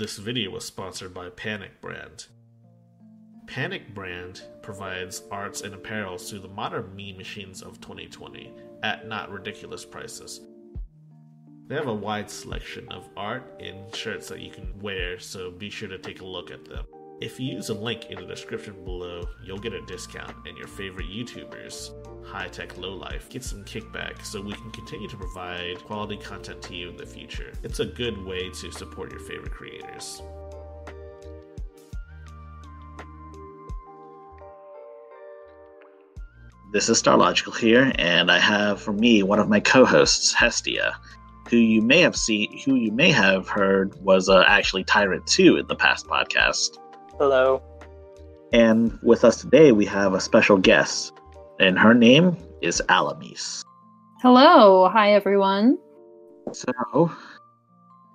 This video was sponsored by Panic Brand. Panic Brand provides arts and apparel to the modern meme machines of 2020 at not ridiculous prices. They have a wide selection of art and shirts that you can wear, so be sure to take a look at them. If you use a link in the description below, you'll get a discount, and your favorite YouTubers, High Tech Low Life, get some kickback so we can continue to provide quality content to you in the future. It's a good way to support your favorite creators. This is Starlogical here, and I have for me one of my co-hosts, Hestia, who you may have seen, who you may have heard was uh, actually Tyrant Two in the past podcast. Hello. And with us today, we have a special guest, and her name is Alamis. Hello. Hi, everyone. So,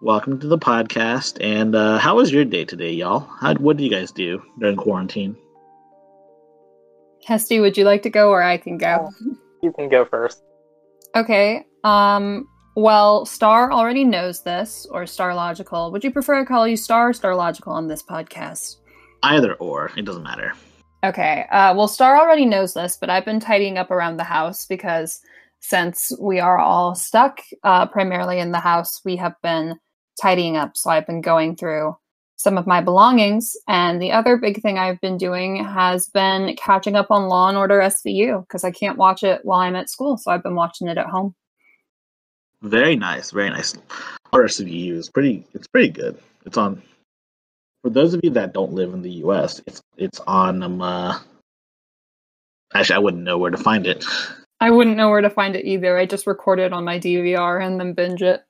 welcome to the podcast. And uh, how was your day today, y'all? How, what did you guys do during quarantine? Hesty, would you like to go or I can go? You can go first. Okay. Um well, Star already knows this, or Star Logical. Would you prefer I call you Star or Star Logical on this podcast? Either or, it doesn't matter. Okay. Uh, well, Star already knows this, but I've been tidying up around the house because since we are all stuck uh, primarily in the house, we have been tidying up. So I've been going through some of my belongings. And the other big thing I've been doing has been catching up on Law and Order SVU because I can't watch it while I'm at school. So I've been watching it at home. Very nice, very nice. RSVU is pretty. It's pretty good. It's on. For those of you that don't live in the U.S., it's it's on. Um, uh, actually, I wouldn't know where to find it. I wouldn't know where to find it either. I just record it on my DVR and then binge it.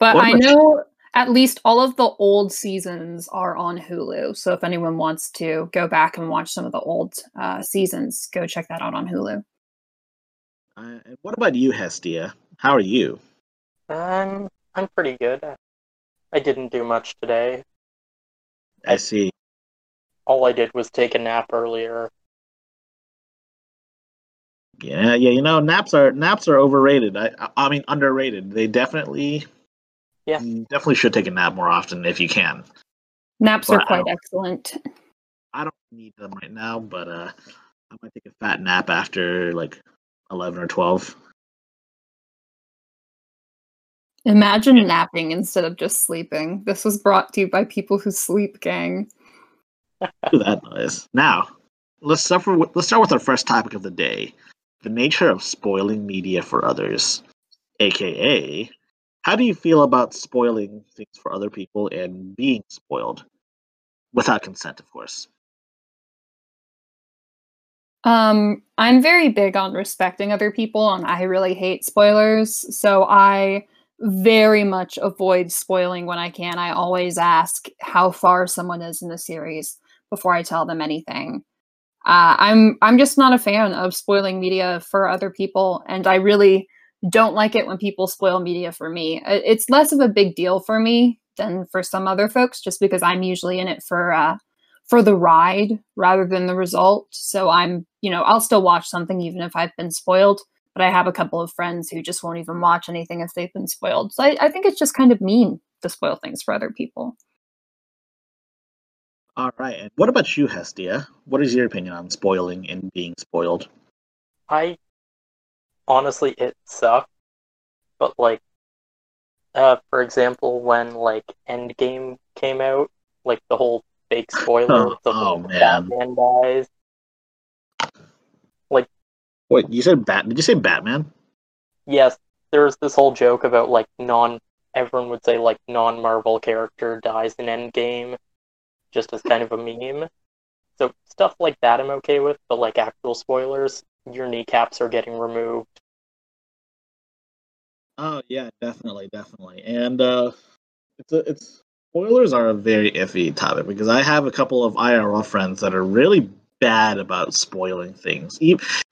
But What I about- know at least all of the old seasons are on Hulu. So if anyone wants to go back and watch some of the old uh, seasons, go check that out on Hulu. Uh, what about you, Hestia? How are you? I'm I'm pretty good. I didn't do much today. I see. All I did was take a nap earlier. Yeah, yeah. You know, naps are naps are overrated. I, I, I mean, underrated. They definitely, Yeah. definitely should take a nap more often if you can. Naps Well, are quite don't- excellent. I don't need them right now, but uh, I might take a fat nap after like eleven or twelve. Imagine napping instead of just sleeping. This was brought to you by people who sleep, gang. That noise. Now, let's start with, let's start with our first topic of the day: the nature of spoiling media for others, aka, how do you feel about spoiling things for other people and being spoiled without consent, of course? Um, I'm very big on respecting other people, and I really hate spoilers. So I very much avoid spoiling when I can. I always ask how far someone is in the series before I tell them anything. Uh, I'm I'm just not a fan of spoiling media for other people, and I really don't like it when people spoil media for me. It's less of a big deal for me than for some other folks, just because I'm usually in it for uh, for the ride rather than the result. So I'm, you know, I'll still watch something even if I've been spoiled. But I have a couple of friends who just won't even watch anything if they've been spoiled. So I, I think it's just kind of mean to spoil things for other people. All right. And what about you, Hestia? What is your opinion on spoiling and being spoiled? I honestly it sucks. But like uh for example when like Endgame came out, like the whole fake spoiler Oh, with the oh, man. Batman dies. Wait, you said Bat? Did you say Batman? Yes, there was this whole joke about like non everyone would say like non Marvel character dies in Endgame just as kind of a meme. So stuff like that I'm okay with, but like actual spoilers, your kneecaps are getting removed. Oh yeah, definitely, definitely. And uh it's a, it's spoilers are a very iffy topic because I have a couple of IRL friends that are really bad about spoiling things.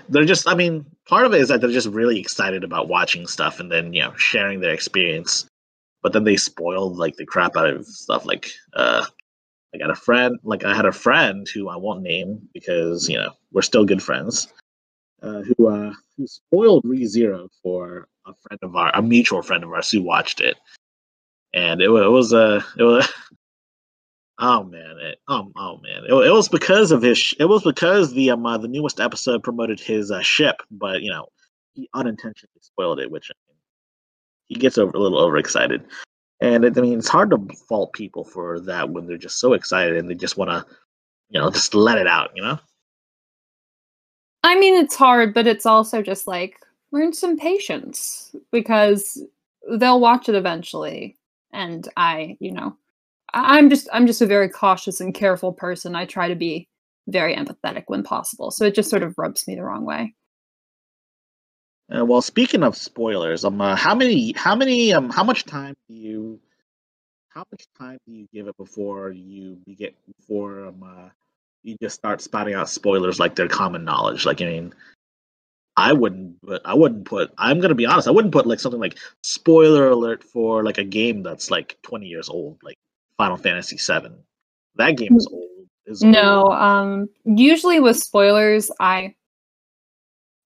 They're just I mean, part of it is that they're just really excited about watching stuff and then, you know, sharing their experience. But then they spoil like the crap out of stuff like uh I got a friend like I had a friend who I won't name because, you know, we're still good friends. Uh, who uh who spoiled ReZero for a friend of our, a mutual friend of ours who watched it, and it, it was a it was Oh man, it, um, oh man, it, it was because of his. It was because the um uh, the newest episode promoted his uh, ship, but you know he unintentionally spoiled it, which I mean, he gets over a little overexcited. And it, I mean, it's hard to fault people for that when they're just so excited and they just want to, you know, just let it out, you know. I mean, it's hard, but it's also just like learn some patience because they'll watch it eventually. And I, you know, I'm just I'm just a very cautious and careful person. I try to be very empathetic when possible. So it just sort of rubs me the wrong way. Uh, well, speaking of spoilers, um, uh, how many, how many, um, how much time do you, how much time do you give it before you get before um, uh, you just start spouting out spoilers like they're common knowledge? Like, I mean, I wouldn't, but I wouldn't put. I'm gonna be honest. I wouldn't put like something like spoiler alert for like a game that's like 20 years old, like Final Fantasy VII. That game is old. Is No, old. um usually with spoilers I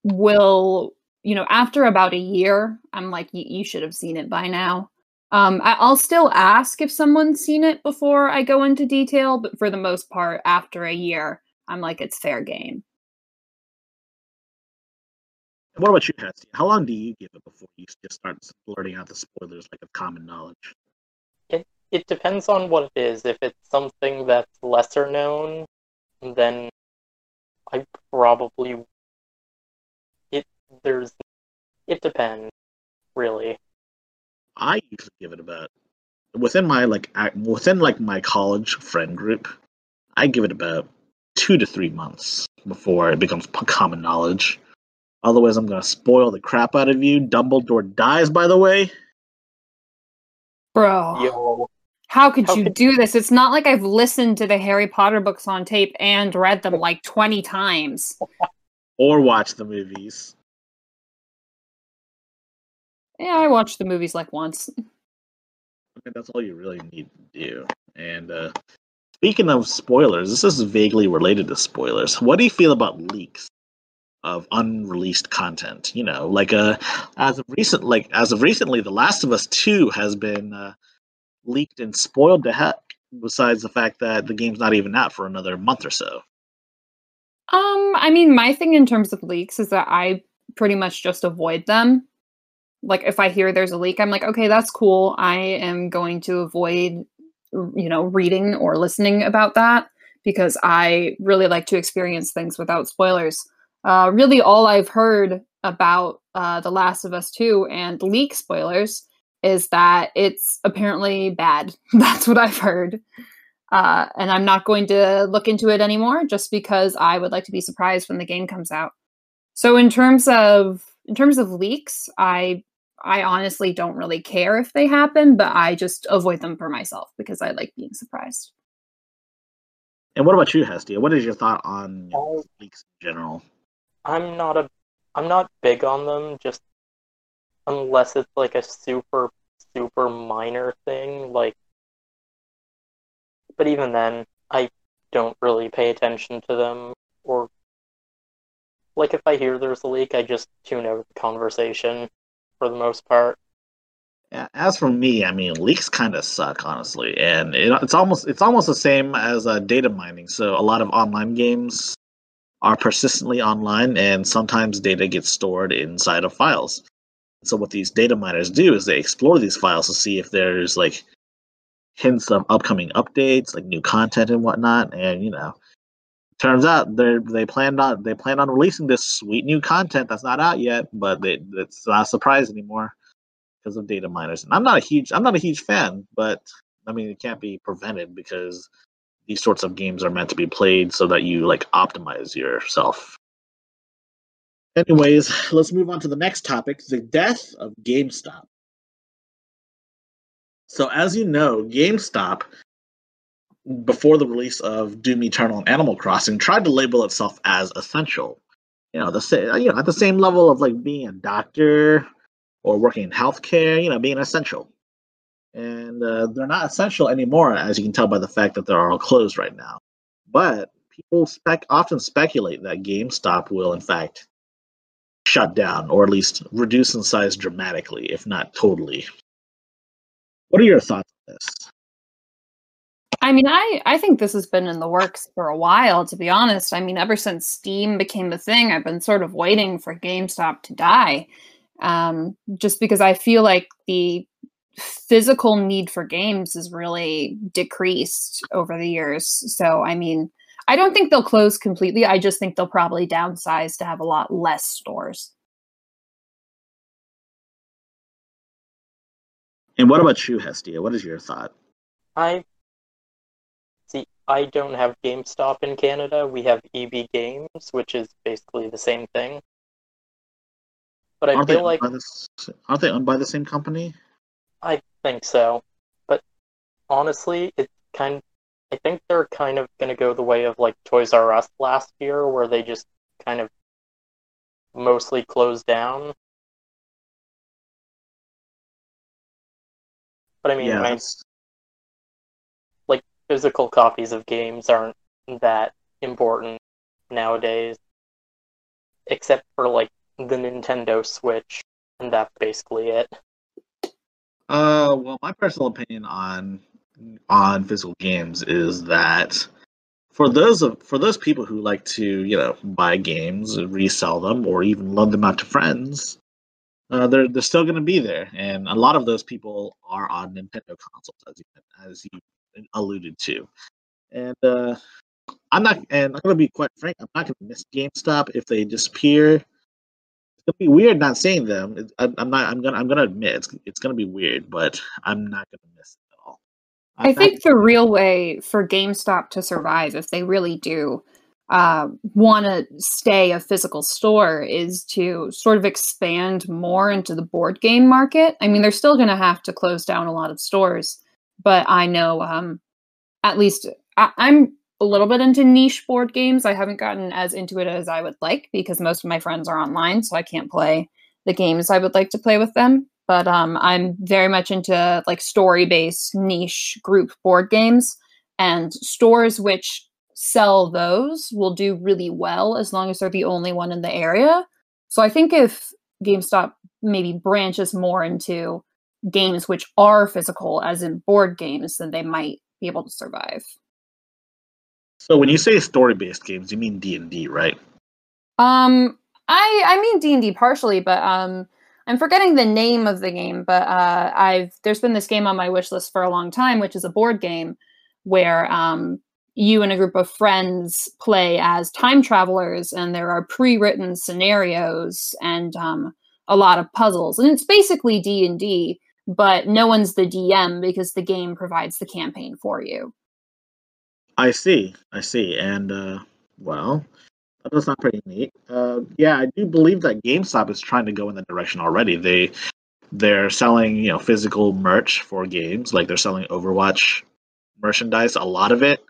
will, you know, after about a year, I'm like you should have seen it by now. Um I- I'll still ask if someone's seen it before I go into detail, but for the most part after a year, I'm like it's fair game. What about you, Hesty? How long do you give it before you just start blurting out the spoilers like of common knowledge? It depends on what it is. If it's something that's lesser known, then I probably it there's it depends really. I usually give it about within my like within like my college friend group. I give it about two to three months before it becomes common knowledge. Otherwise, I'm gonna spoil the crap out of you. Dumbledore dies, by the way. Bro, Yo, how could how you could- do this? It's not like I've listened to the Harry Potter books on tape and read them like 20 times. Or watch the movies. Yeah, I watched the movies like once. Okay, that's all you really need to do. And uh, speaking of spoilers, this is vaguely related to spoilers. What do you feel about leaks of unreleased content? You know, like uh, as of recent, like as of recently, The Last of Us Two has been uh, leaked and spoiled to heck. Besides the fact that the game's not even out for another month or so. Um, I mean, my thing in terms of leaks is that I pretty much just avoid them. Like, if I hear there's a leak, I'm like, okay, that's cool. I am going to avoid, you know, reading or listening about that because I really like to experience things without spoilers. Uh, really, all I've heard about uh, The Last of Us 2 and leak spoilers is that it's apparently bad. That's what I've heard. Uh, and I'm not going to look into it anymore just because I would like to be surprised when the game comes out. So in terms of in terms of leaks, I I honestly don't really care if they happen, but I just avoid them for myself because I like being surprised. And what about you, Hestia? What is your thought on you know, Oh. leaks in general? I'm not a I'm not big on them just unless it's like a super super minor thing like but even then I don't really pay attention to them or like if I hear there's a leak I just tune out the conversation for the most part. Yeah, as for me, I mean, leaks kind of suck, honestly, and it, it's almost it's almost the same as uh, data mining. So a lot of online games are persistently online, and sometimes data gets stored inside of files. So what these data miners do is they explore these files to see if there's like hints of upcoming updates, like new content and whatnot. And you know, turns out they they planned on they plan on releasing this sweet new content that's not out yet, but they, it's not a surprise anymore because of data miners. And I'm not a huge I'm not a huge fan, but I mean it can't be prevented because these sorts of games are meant to be played so that you like optimize yourself. Anyways, let's move on to the next topic, the death of GameStop. So as you know, GameStop before the release of Doom Eternal and Animal Crossing tried to label itself as essential. You know, the sa- you know, at the same level of like being a doctor or working in healthcare, you know, being essential. And uh, they're not essential anymore, as you can tell by the fact that they're all closed right now. But people spec often speculate that GameStop will, in fact, shut down or at least reduce in size dramatically, if not totally. What are your thoughts on this? I mean, I I think this has been in the works for a while. To be honest, I mean, ever since Steam became a thing, I've been sort of waiting for GameStop to die, um, just because I feel like the physical need for games has really decreased over the years. So, I mean, I don't think they'll close completely. I just think they'll probably downsize to have a lot less stores. And what about you, Hestia? What is your thought? I see. I don't have GameStop in Canada. We have EB Games, which is basically the same thing. But I aren't feel like this, aren't they owned by the same company? I think so. But honestly, it kind. I think they're kind of going to go the way of like Toys R Us last year, where they just kind of mostly closed down. But I mean, yeah. my physical copies of games aren't that important nowadays, except for like the Nintendo Switch, and that's basically it. Uh, well, my personal opinion on on physical games is that for those of for those people who like to you know buy games, resell them, or even loan them out to friends, uh, they're they're still going to be there, and a lot of those people are on Nintendo consoles, as you as you alluded to. And uh, I'm not, and I'm gonna be quite frank, I'm not gonna miss GameStop if they disappear. It's gonna be weird not seeing them. I, I'm not. I'm gonna. I'm gonna admit it's it's gonna be weird, but I'm not gonna miss it at all. I'm I think the real way for GameStop to survive, if they really do uh, want to stay a physical store, is to sort of expand more into the board game market. I mean, they're still going to have to close down a lot of stores, but I know um, at least I- I'm a little bit into niche board games. I haven't gotten as into it as I would like because most of my friends are online, so I can't play the games I would like to play with them. But um, I'm very much into like story based niche group board games, and stores which sell those will do really well as long as they're the only one in the area. So I think if GameStop maybe branches more into games which are physical, as in board games, then they might be able to survive. so when you say story-based games, you mean D and D, right? Um, I I mean D and D partially, but um, I'm forgetting the name of the game. But uh, I've there's been this game on my wish list for a long time, which is a board game where um you and a group of friends play as time travelers, and there are pre-written scenarios and um a lot of puzzles, and it's basically D and D, but no one's the DM because the game provides the campaign for you. I see. I see. And uh, well, that does sound pretty neat. Uh, yeah, I do believe that GameStop is trying to go in that direction already. They they're selling you know physical merch for games, like they're selling Overwatch merchandise, a lot of it.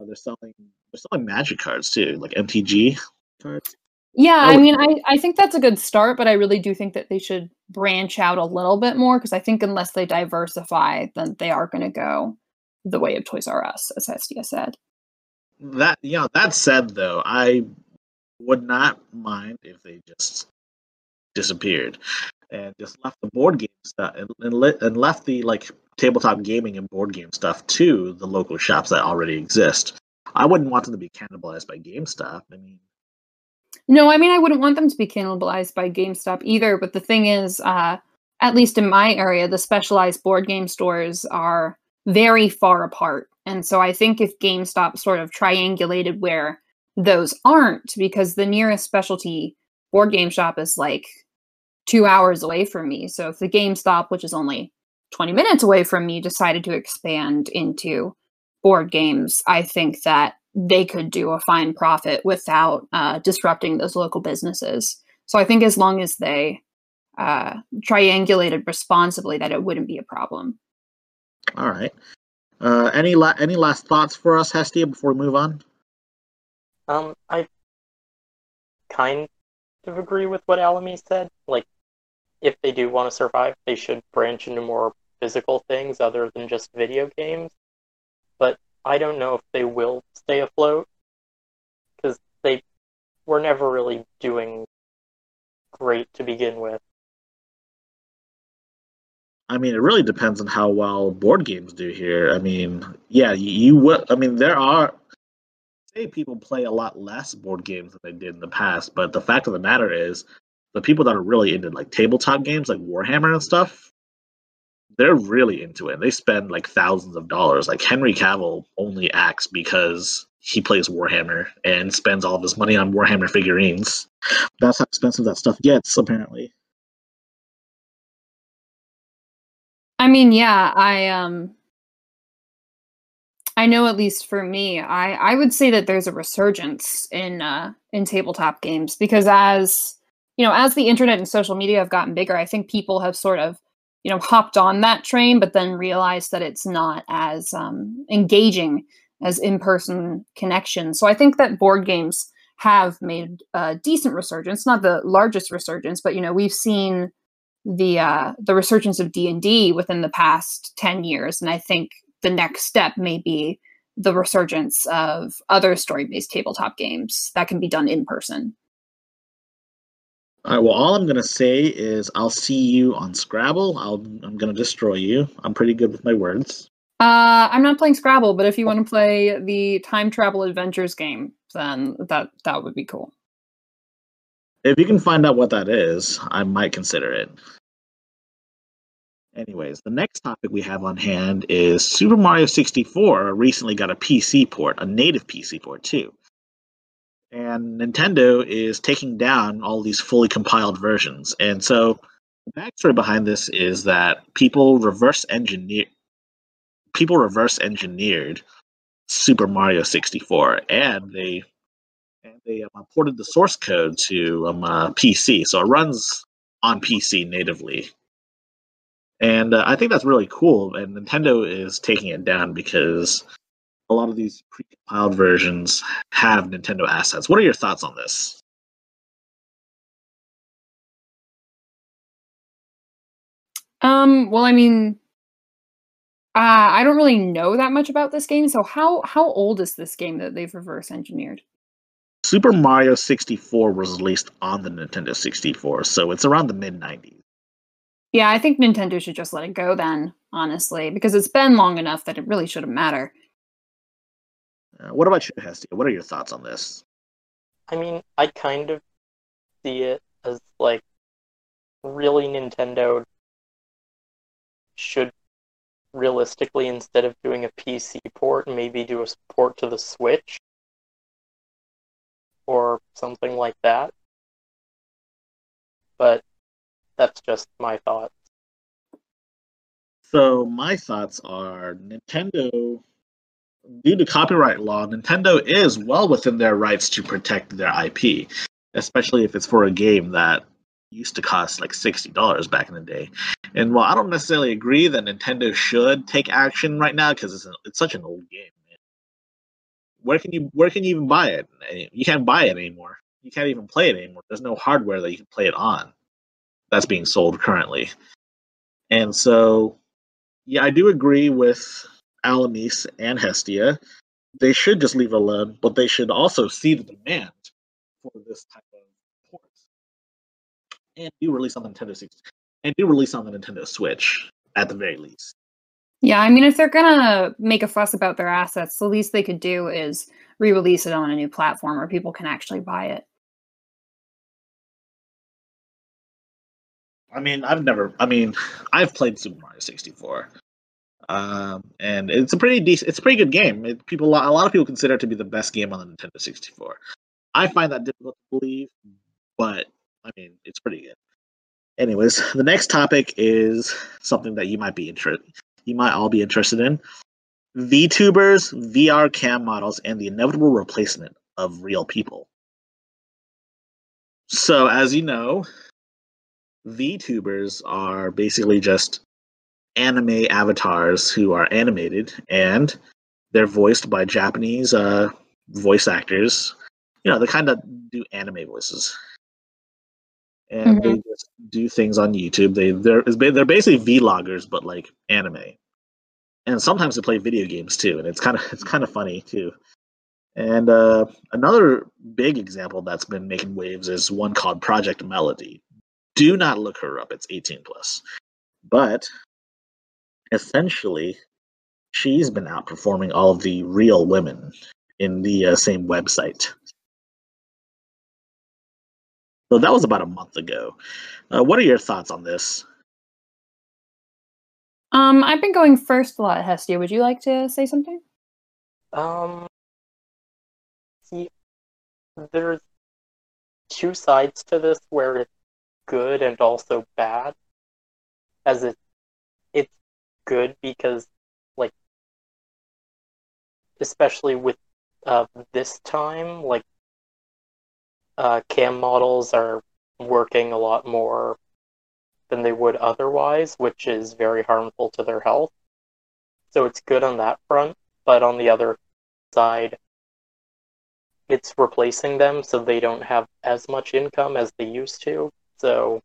Uh, They're selling they're selling Magic cards too, like MTG cards. Yeah. I mean, I, I think that's a good start, but I really do think that they should branch out a little bit more because I think unless they diversify, then they are going to go the way of Toys R Us, as Hestia said. That you know, that said though, I would not mind if they just disappeared and just left the board game stuff and, and, le- and left the like tabletop gaming and board game stuff to the local shops that already exist. I wouldn't want them to be cannibalized by GameStop. I mean, No, I mean, I wouldn't want them to be cannibalized by GameStop either, but the thing is, uh, at least in my area, the specialized board game stores are very far apart. And so I think if GameStop sort of triangulated where those aren't, because the nearest specialty board game shop is like two hours away from me. So if the GameStop, which is only 20 minutes away from me, decided to expand into board games, I think that they could do a fine profit without uh, disrupting those local businesses. So I think as long as they uh, triangulated responsibly, that it wouldn't be a problem. All right. Uh, any la- any last thoughts for us, Hestia, before we move on? Um, I kind of agree with what Alamy said. Like, if they do want to survive, they should branch into more physical things other than just video games. But I don't know if they will stay afloat because they were never really doing great to begin with. I mean, it really depends on how well board games do here. I mean, yeah, you, you. I mean, there are say people play a lot less board games than they did in the past, but the fact of the matter is, the people that are really into like tabletop games, like Warhammer and stuff, they're really into it. They spend like thousands of dollars. Like Henry Cavill only acts because he plays Warhammer and spends all of his money on Warhammer figurines. That's how expensive that stuff gets, apparently. I mean, yeah, I um I know at least for me, I I would say that there's a resurgence in uh in tabletop games because as you know, as the internet and social media have gotten bigger, I think people have sort of you know hopped on that train but then realized that it's not as um, engaging as in-person connections so i think that board games have made a decent resurgence not the largest resurgence but you know we've seen the uh, the resurgence of d&d within the past 10 years and i think the next step may be the resurgence of other story-based tabletop games that can be done in person all right. Well, all I'm gonna say is I'll see you on Scrabble. I'll I'm gonna destroy you. I'm pretty good with my words. Uh, I'm not playing Scrabble, but if you want to play the time travel adventures game, then that that would be cool. If you can find out what that is, I might consider it. Anyways, the next topic we have on hand is Super Mario 64 recently got a PC port, a native PC port too and Nintendo is taking down all these fully compiled versions. And so the backstory behind this is that people reverse engineer people reverse engineered Super Mario 64 and they and they um, ported the source code to um, uh, PC, so it runs on PC natively. And uh, I think that's really cool. And Nintendo is taking it down because a lot of these pre-compiled versions have Nintendo assets. What are your thoughts on this? Um, well, I mean, uh, I don't really know that much about this game. So how how old is this game that they've reverse engineered? Super Mario 64 was released on the Nintendo 64, so it's around the mid 90s. Yeah, I think Nintendo should just let it go then, honestly, because it's been long enough that it really shouldn't matter. Uh, what about you, Hestia? What are your thoughts on this? I mean, I kind of see it as like really Nintendo should realistically, instead of doing a PC port, maybe do a port to the Switch or something like that. But that's just my thoughts. So my thoughts are Nintendo due to copyright law, Nintendo is well within their rights to protect their IP, especially if it's for a game that used to cost like sixty dollars back in the day. And while I don't necessarily agree that Nintendo should take action right now because it's, it's such an old game. Where can you where can you even buy it? You can't buy it anymore. You can't even play it anymore. There's no hardware that you can play it on that's being sold currently. And so, yeah, I do agree with Alamis and Hestia, they should just leave it alone, but they should also see the demand for this type of ports. And do release on the Nintendo 60 and do release on the Nintendo Switch at the very least. Yeah, I mean, if they're gonna make a fuss about their assets, the least they could do is re-release it on a new platform where people can actually buy it. I mean, I've never. I mean, I've played Super Mario 64. Um, and it's a pretty decent, it's a pretty good game. It, people, a lot of people consider it to be the best game on the Nintendo 64. I find that difficult to believe, but I mean, it's pretty good. Anyways, the next topic is something that you might be interested, you might all be interested in: VTubers, VR cam models, and the inevitable replacement of real people. So, as you know, VTubers are basically just anime avatars who are animated and they're voiced by Japanese uh, voice actors. You know, they kind of do anime voices, and mm-hmm. they just do things on YouTube. They they're they're basically vloggers, but like anime. And sometimes they play video games too, and it's kind of it's kind of funny too. And uh, another big example that's been making waves is one called Project Melody. Do not look her up; it's 18 plus. But essentially, she's been outperforming all of the real women in the uh, same website. So that was about a month ago. Uh, what are your thoughts on this? Um, I've been going first a lot, Hestia. Would you like to say something? Um, see, there's two sides to this where it's good and also bad. As it, it's good because, like, especially with uh, this time, like, uh, cam models are working a lot more than they would otherwise, which is very harmful to their health. So it's good on that front, but on the other side, it's replacing them so they don't have as much income as they used to. So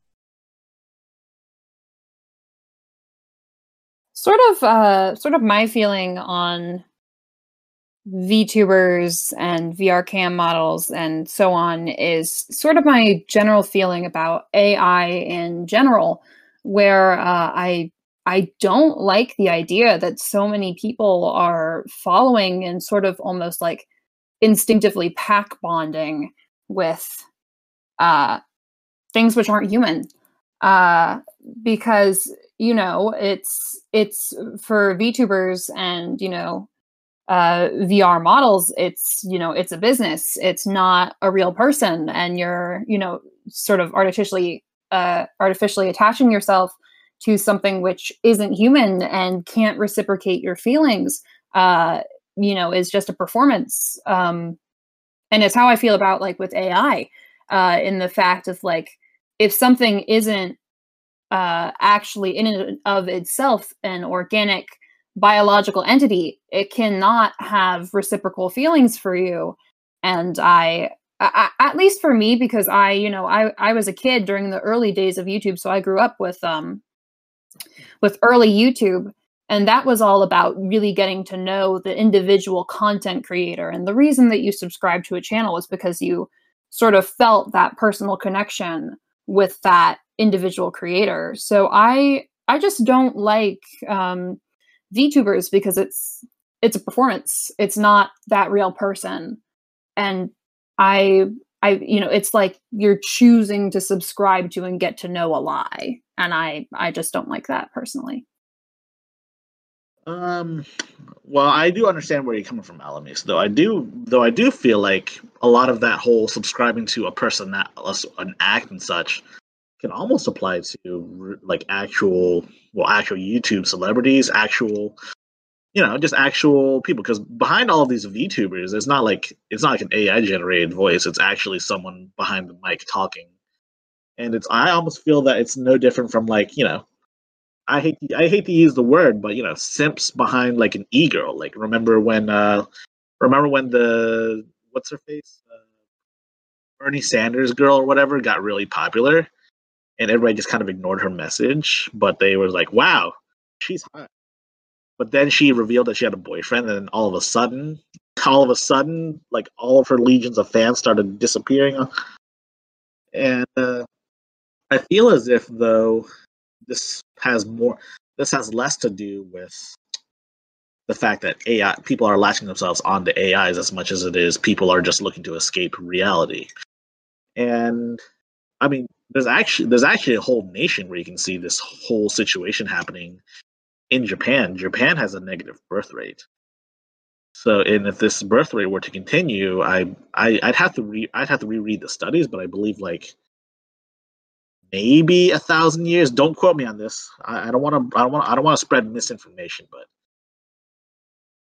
sort of uh sort of my feeling on VTubers and VR cam models and so on is sort of my general feeling about AI in general, where uh, I I don't like the idea that so many people are following and sort of almost like instinctively pack bonding with uh, things which aren't human, uh, because you know it's it's for VTubers and you know uh, VR models, it's you know it's a business. It's not a real person, and you're you know sort of artificially uh, artificially attaching yourself to something which isn't human and can't reciprocate your feelings. Uh, you know, is just a performance. Um, and it's how I feel about like with AI, uh, in the fact of like if something isn't uh, actually in and of itself an organic biological entity, it cannot have reciprocal feelings for you. And I, I, at least for me, because I, you know, I, I was a kid during the early days of YouTube, so I grew up with um, with early YouTube, and that was all about really getting to know the individual content creator. And the reason that you subscribed to a channel was because you sort of felt that personal connection with that individual creator. So I, I just don't like um, VTubers because it's it's a performance. It's not that real person. And I I you know, it's like you're choosing to subscribe to and get to know a lie. And I I just don't like that personally. Um well, I do understand where you're coming from, Alamis. Though I do, though I do feel like a lot of that whole subscribing to a person that an act and such can almost apply to like actual well actual youtube celebrities actual you know just actual people because behind all of these vtubers it's not like it's not like an ai generated voice it's actually someone behind the mic talking. And it's i almost feel that it's no different from like you know i hate to, i hate to use the word but you know simps behind like an e-girl like remember when uh remember when the what's her face uh, bernie sanders girl or whatever got really popular and everybody just kind of ignored her message. But they were like, "Wow, she's hot." But then she revealed that she had a boyfriend, and all of a sudden, all of a sudden, like all of her legions of fans started disappearing. And uh, I feel as if though this has more, this has less to do with the fact that AI people are latching themselves onto AIs as much as it is people are just looking to escape reality. And I mean, there's actually there's actually a whole nation where you can see this whole situation happening in Japan. Japan has a negative birth rate. So, and if this birth rate were to continue, I, I would have to re I'd have to reread the studies, but I believe like maybe a thousand years. Don't quote me on this. I, I don't want to. I don't want. I don't want to spread misinformation, but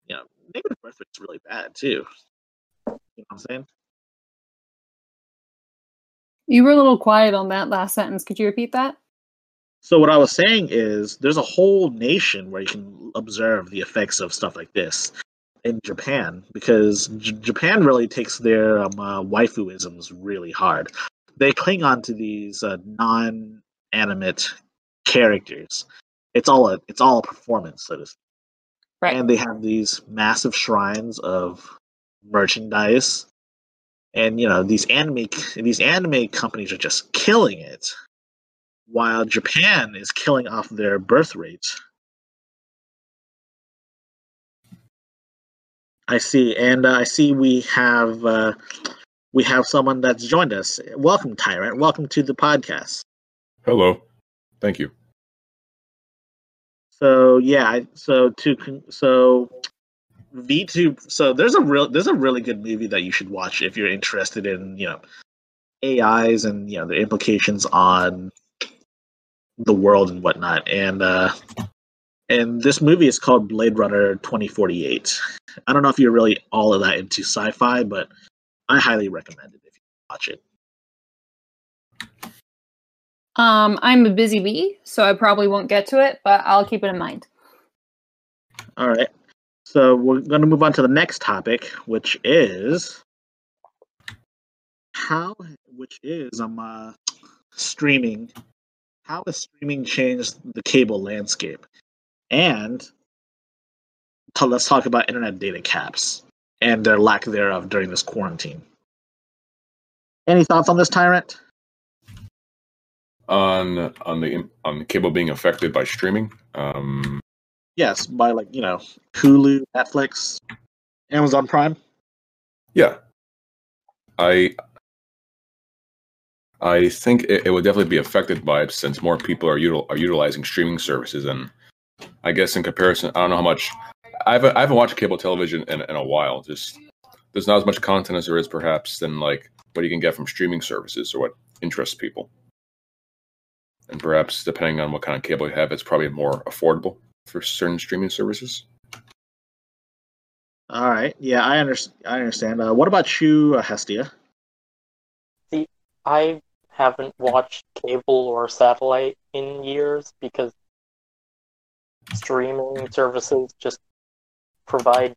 you know, negative birth rate is really bad too. You know what I'm saying? You were a little quiet on that last sentence. Could you repeat that? So what I was saying is there's a whole nation where you can observe the effects of stuff like this in Japan because J- Japan really takes their um, uh, waifuisms really hard. They cling on to these uh, non-animate characters. It's all a it's all a performance, so to speak. Right. And they have these massive shrines of merchandise and you know these anime these anime companies are just killing it while japan is killing off their birth rates i see and uh, i see we have uh, we have someone that's joined us. Welcome tyrant. Welcome to the podcast. Hello. Thank you. So yeah so to so V two. So there's a real there's a really good movie that you should watch if you're interested in you know AIs and you know the implications on the world and whatnot. And uh, and this movie is called Blade Runner 2048. I don't know if you're really all of that into sci-fi, but I highly recommend it if you watch it. Um, I'm a busy bee, so I probably won't get to it, but I'll keep it in mind. All right. So we're going to move on to the next topic, which is how, which is um uh, streaming. How has streaming changed the cable landscape? And t- let's talk about internet data caps and their lack thereof during this quarantine. Any thoughts on this, Tyrant? On on the on the cable being affected by streaming. Um, Yes, by like you know Hulu, Netflix, Amazon Prime. yeah, I I think it, it would definitely be affected by it since more people are util, are utilizing streaming services, and I guess in comparison, I don't know how much. I haven't I haven't watched cable television in, in a while. Just there's not as much content as there is perhaps than like what you can get from streaming services or what interests people. And perhaps depending on what kind of cable you have, it's probably more affordable for certain streaming services. All right, yeah, I understand. I understand. Uh, what about you, uh, Hestia? I haven't watched cable or satellite in years because streaming services just provide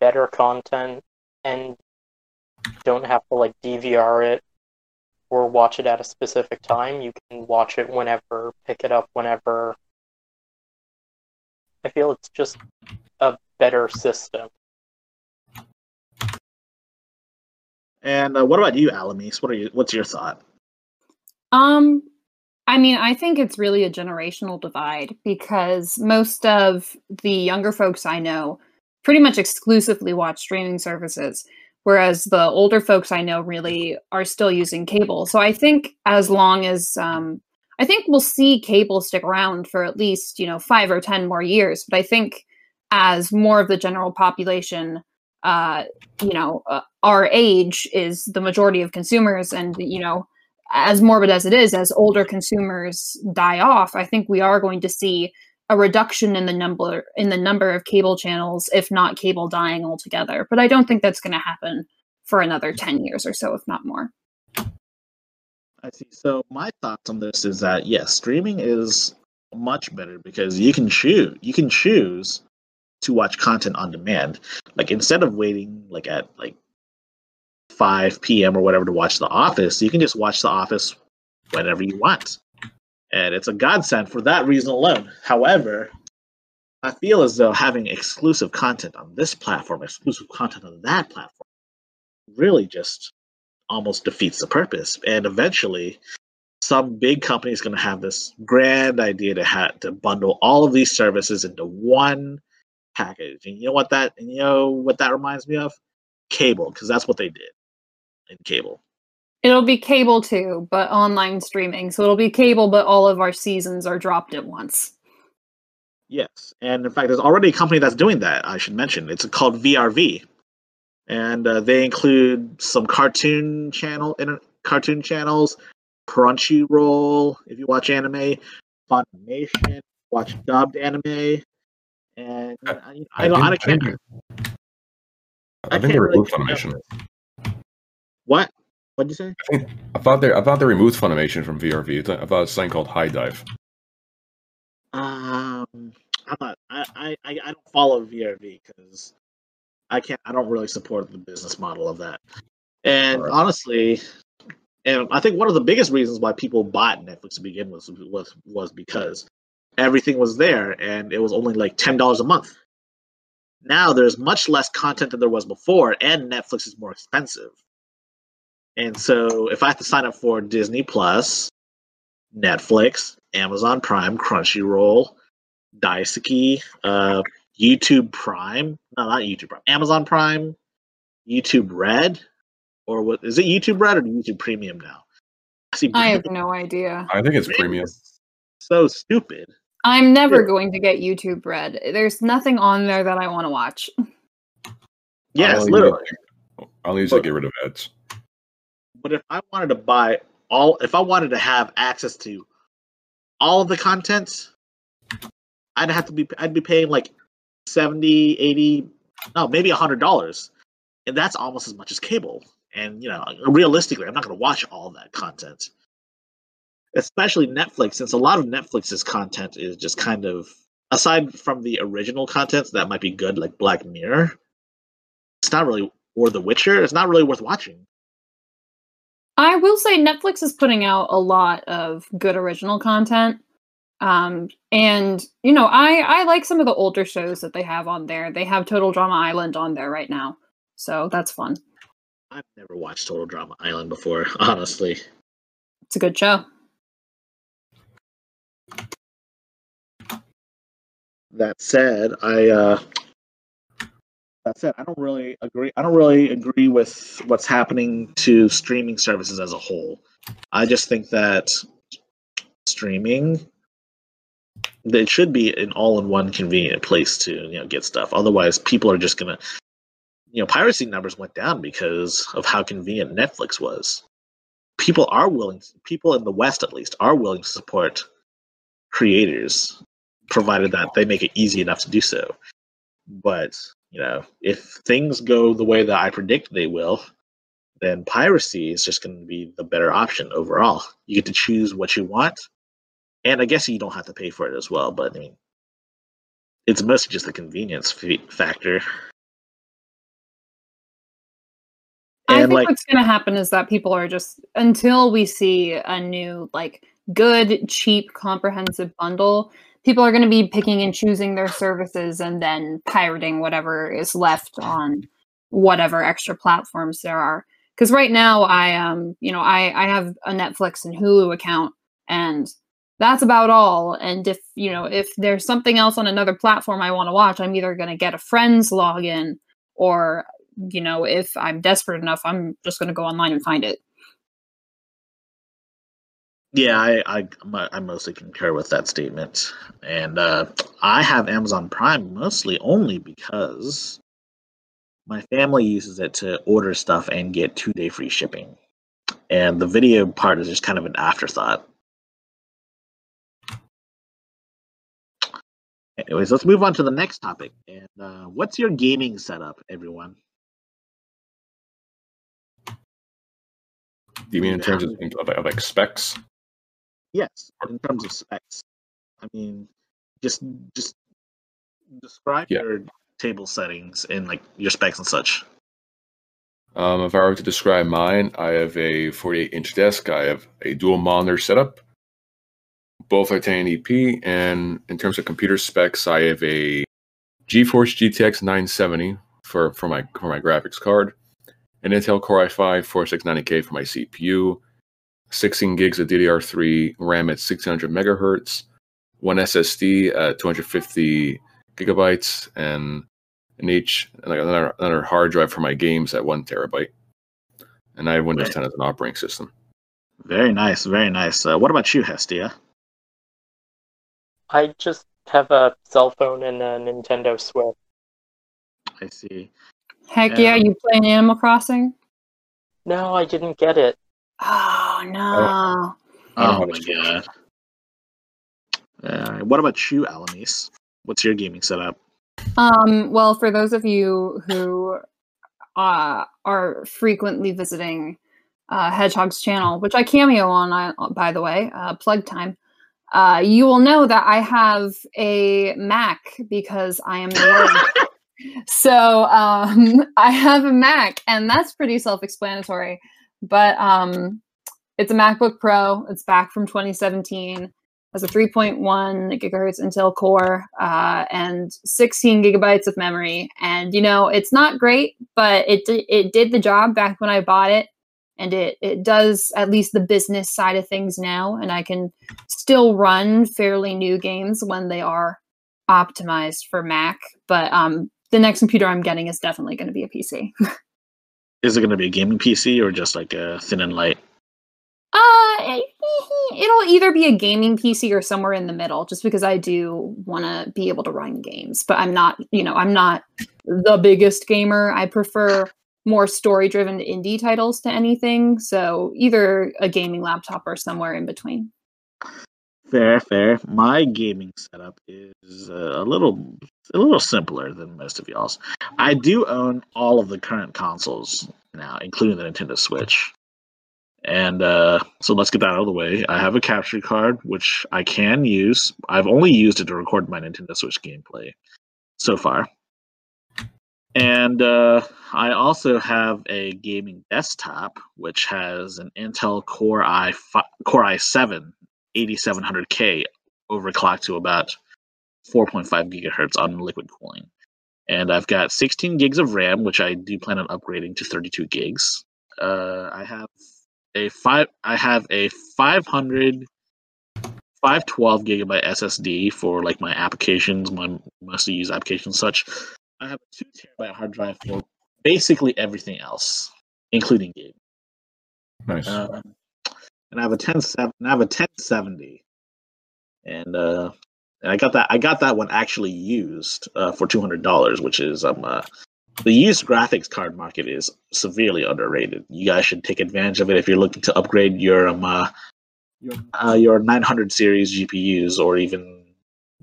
better content and don't have to like DVR it or watch it at a specific time. You can watch it whenever, pick it up whenever. I feel it's just a better system. And uh, what about you, Alamis? What are you? What's your thought? Um, I mean, I think it's really a generational divide because most of the younger folks I know pretty much exclusively watch streaming services, whereas the older folks I know really are still using cable. So I think as long as um, I think we'll see cable stick around for at least you know five or ten more years, but I think as more of the general population uh, you know, uh, our age is the majority of consumers, and you know, as morbid as it is, as older consumers die off, I think we are going to see a reduction in the number in the number of cable channels, if not cable dying altogether. But I don't think that's going to happen for another ten years or so, if not more. I see. So my thoughts on this is that yes, streaming is much better because you can choose. You can choose to watch content on demand. Like instead of waiting like at like 5 p.m. or whatever to watch The Office, you can just watch The Office whenever you want. And it's a godsend for that reason alone. However, I feel as though having exclusive content on this platform, exclusive content on that platform, really just almost defeats the purpose. And eventually, some big company is going to have this grand idea to have to bundle all of these services into one package. And you know what that and you know what that reminds me of? Cable, because that's what they did in cable. It'll be cable too, but online streaming. So it'll be cable, but all of our seasons are dropped at once. Yes, and in fact, there's already a company that's doing that. I should mention it's called VRV, and uh, they include some cartoon channel, inter- cartoon channels, Crunchyroll if you watch anime, Funimation, watch dubbed anime, and I- I, I, don't, I, think- can't. I I think they removed of Funimation. What? What'd you say? I think I thought they I thought they removed Funimation from VRV. I thought I it was something called HIDIVE. Um, I'm not. I I I I don't follow VRV because I can't. I don't really support the business model of that. And Alright. honestly, and I think one of the biggest reasons why people bought Netflix to begin with was was because everything was there and it was only like ten dollars a month. Now there's much less content than there was before, and Netflix is more expensive. And so, if I have to sign up for Disney Plus, Netflix, Amazon Prime, Crunchyroll, Daisuke, uh, YouTube Prime. No, not YouTube Prime. Amazon Prime, YouTube Red, or what is it? YouTube Red or YouTube Premium now? See, I have no idea. I think it's Premium premium. So stupid. I'm never Yeah. going to get YouTube Red. There's nothing on there that I want to watch. Yes, I'll use it- literally. I'll use it to get rid of ads. But if I wanted to buy all, if I wanted to have access to all of the content, I'd have to be, I'd be paying like 70, 80, no, maybe a hundred dollars. And that's almost as much as cable. And, you know, realistically, I'm not going to watch all that content. Especially Netflix, since a lot of Netflix's content is just kind of, aside from the original content that might be good, like Black Mirror, it's not really, or The Witcher, it's not really worth watching. I will say Netflix is putting out a lot of good original content. Um, and you know, I I like some of the older shows that they have on there. They have Total Drama Island on there right now. So that's fun. I've never watched Total Drama Island before, honestly. It's a good show. That said, I uh that said, I don't really agree I don't really agree with what's happening to streaming services as a whole. I just think that streaming that it should be an all-in-one convenient place to you know get stuff. Otherwise, people are just gonna you know piracy numbers went down because of how convenient Netflix was. People are willing, people in the West at least, are willing to support creators provided that they make it easy enough to do so. But, you know, if things go the way that I predict they will, then piracy is just going to be the better option overall. You get to choose what you want, and I guess you don't have to pay for it as well, but I mean, it's mostly just the convenience factor. I think like, what's going to happen is that people are just until we see a new like good, cheap, comprehensive bundle. People are going to be picking and choosing their services and then pirating whatever is left on whatever extra platforms there are. Because right now, I um, you know, I I have a Netflix and Hulu account, and that's about all. And if you know, if there's something else on another platform I want to watch, I'm either going to get a friend's login or you know, if I'm desperate enough, I'm just going to go online and find it. Yeah, I, I I mostly concur with that statement, and uh, I have Amazon Prime mostly only because my family uses it to order stuff and get two day free shipping, and the video part is just kind of an afterthought. Anyways, let's move on to the next topic. And uh, what's your gaming setup, everyone? Do you mean in terms of, of, of like specs? Yes, in terms of specs. I mean, just just describe Yeah. your table settings and like your specs and such. Um, if I were to describe mine, I have a 48 inch desk. I have a dual monitor setup, both are 1080p. And in terms of computer specs, I have a GeForce GTX 970 for, for my for my graphics card, an Intel Core i5 4690K for my CPU, 16 gigs of DDR3 RAM at 1600 megahertz, one SSD at 250 gigabytes, and an each and like another another hard drive for my games at one terabyte. And I have Windows Right. 10 as an operating system. Very nice, very nice. Uh, what about you, Hestia? I just have a cell phone and a Nintendo Switch. I see. Heck Yeah. yeah, you playing Animal Crossing? No, I didn't get it. Oh no. I don't Oh my god. Uh, what about you, Alamis? What's your gaming setup? Um, well, for those of you who uh, are frequently visiting uh, Hedgehog's channel, which I cameo on, I, by the way, uh, plug time, uh, you will know that I have a Mac because I am the so um, I have a Mac, and that's pretty self-explanatory. But um, it's a MacBook Pro. It's back from 2017. Has a 3.1 gigahertz Intel Core uh, and 16 gigabytes of memory. And you know, it's not great, but it it did the job back when I bought it, and it it does at least the business side of things now. And I can still run fairly new games when they are optimized for Mac, but um, the next computer I'm getting is definitely going to be a PC. Is it going to be a gaming PC or just like a thin and light? Uh, it- it'll either be a gaming PC or somewhere in the middle, just because I do want to be able to run games. But I'm not, you know, I'm not the biggest gamer. I prefer more story-driven indie titles to anything. So either a gaming laptop or somewhere in between. Fair, fair. My gaming setup is uh, a little a little simpler than most of y'all's. I do own all of the current consoles now, including the Nintendo Switch. And uh, so let's get that out of the way. I have a capture card, which I can use. I've only used it to record my Nintendo Switch gameplay so far. And uh, I also have a gaming desktop, which has an Intel Core i Core i7 8700K overclocked to about 4.5 gigahertz on liquid cooling. And I've got 16 gigs of RAM, which I do plan on upgrading to 32 gigs. Uh, I have a five. I have a 500, 512 gigabyte SSD for like my applications, my mostly used applications, such. I have a two terabyte hard drive for basically everything else, including gaming. Nice. Um, and I have a 10 and I have a 1070. And uh and I got that I got that one actually used uh, for two hundred dollars, which is um uh, the used graphics card market is severely underrated. You guys should take advantage of it if you're looking to upgrade your um uh, your uh, your 900 series GPUs or even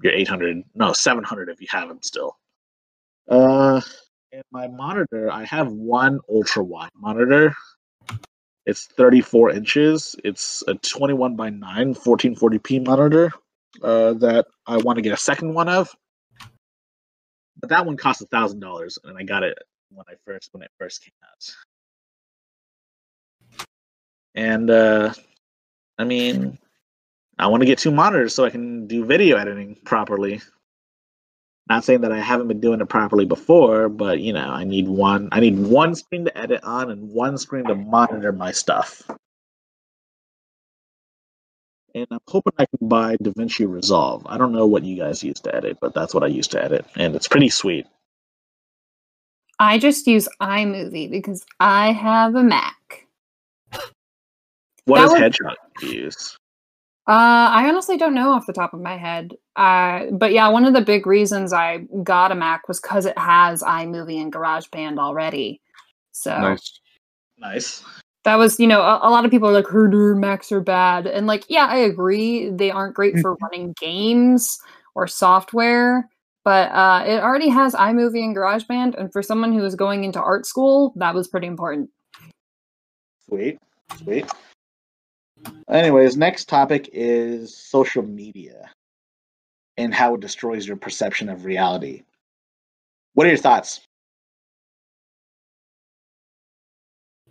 your 800 no 700 if you have them still. Uh, and my monitor I have one ultra wide monitor it's 34 inches. It's a 21 by 9 1440p monitor uh, that I want to get a second one of. But that one cost a thousand dollars, and I got it when I first when it first came out. And uh, I mean, I want to get two monitors so I can do video editing properly. Not saying that I haven't been doing it properly before, but you know, I need one. I need one screen to edit on and one screen to monitor my stuff. And I'm hoping I can buy DaVinci Resolve. I don't know what you guys use to edit, but that's what I use to edit, and it's pretty sweet. I just use iMovie because I have a Mac. What That does Headshot use? Uh, I honestly don't know off the top of my head. Uh, but yeah, one of the big reasons I got a Mac was because it has iMovie and GarageBand already. So nice. Nice. that was, you know, a, a lot of people are like, herder Macs are bad. And like, yeah, I agree. They aren't great for running games or software, but uh, it already has iMovie and GarageBand. And for someone who is going into art school, that was pretty important. Sweet. Sweet. Anyways, next topic is social media and how it destroys your perception of reality. What are your thoughts?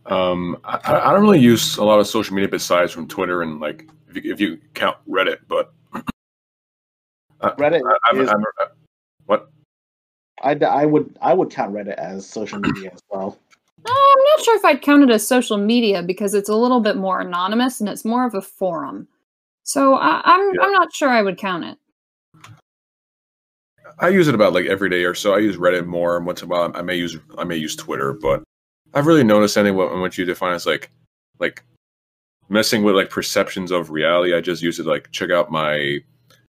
Um, I, I don't really use a lot of social media besides from Twitter and like if you, if you count Reddit, but Reddit I, I'm, is, I'm, what? I, I would I would count Reddit as social media as well. I'm not sure if I'd count it as social media because it's a little bit more anonymous and it's more of a forum. So I, I'm Yeah. I'm not sure I would count it. I use it about like every day or so. I use Reddit more. and Once in a while, I may use I may use Twitter, but I've really noticed anyway what, what you define as like like messing with like perceptions of reality. I just use it to, like check out my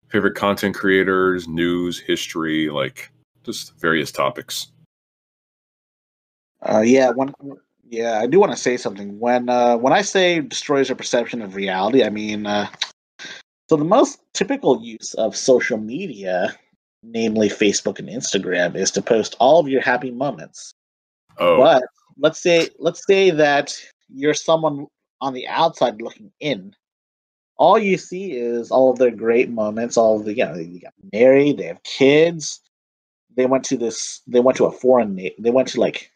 favorite content creators, news, history, like just various topics. Uh, yeah, when yeah, I do want to say something. When uh, when I say destroys your perception of reality, I mean uh, so the most typical use of social media, namely Facebook and Instagram, is to post all of your happy moments. Oh, But let's say let's say that you're someone on the outside looking in. All you see is all of their great moments. All of the you know they got married, they have kids. They went to this. They went to a foreign. They went to like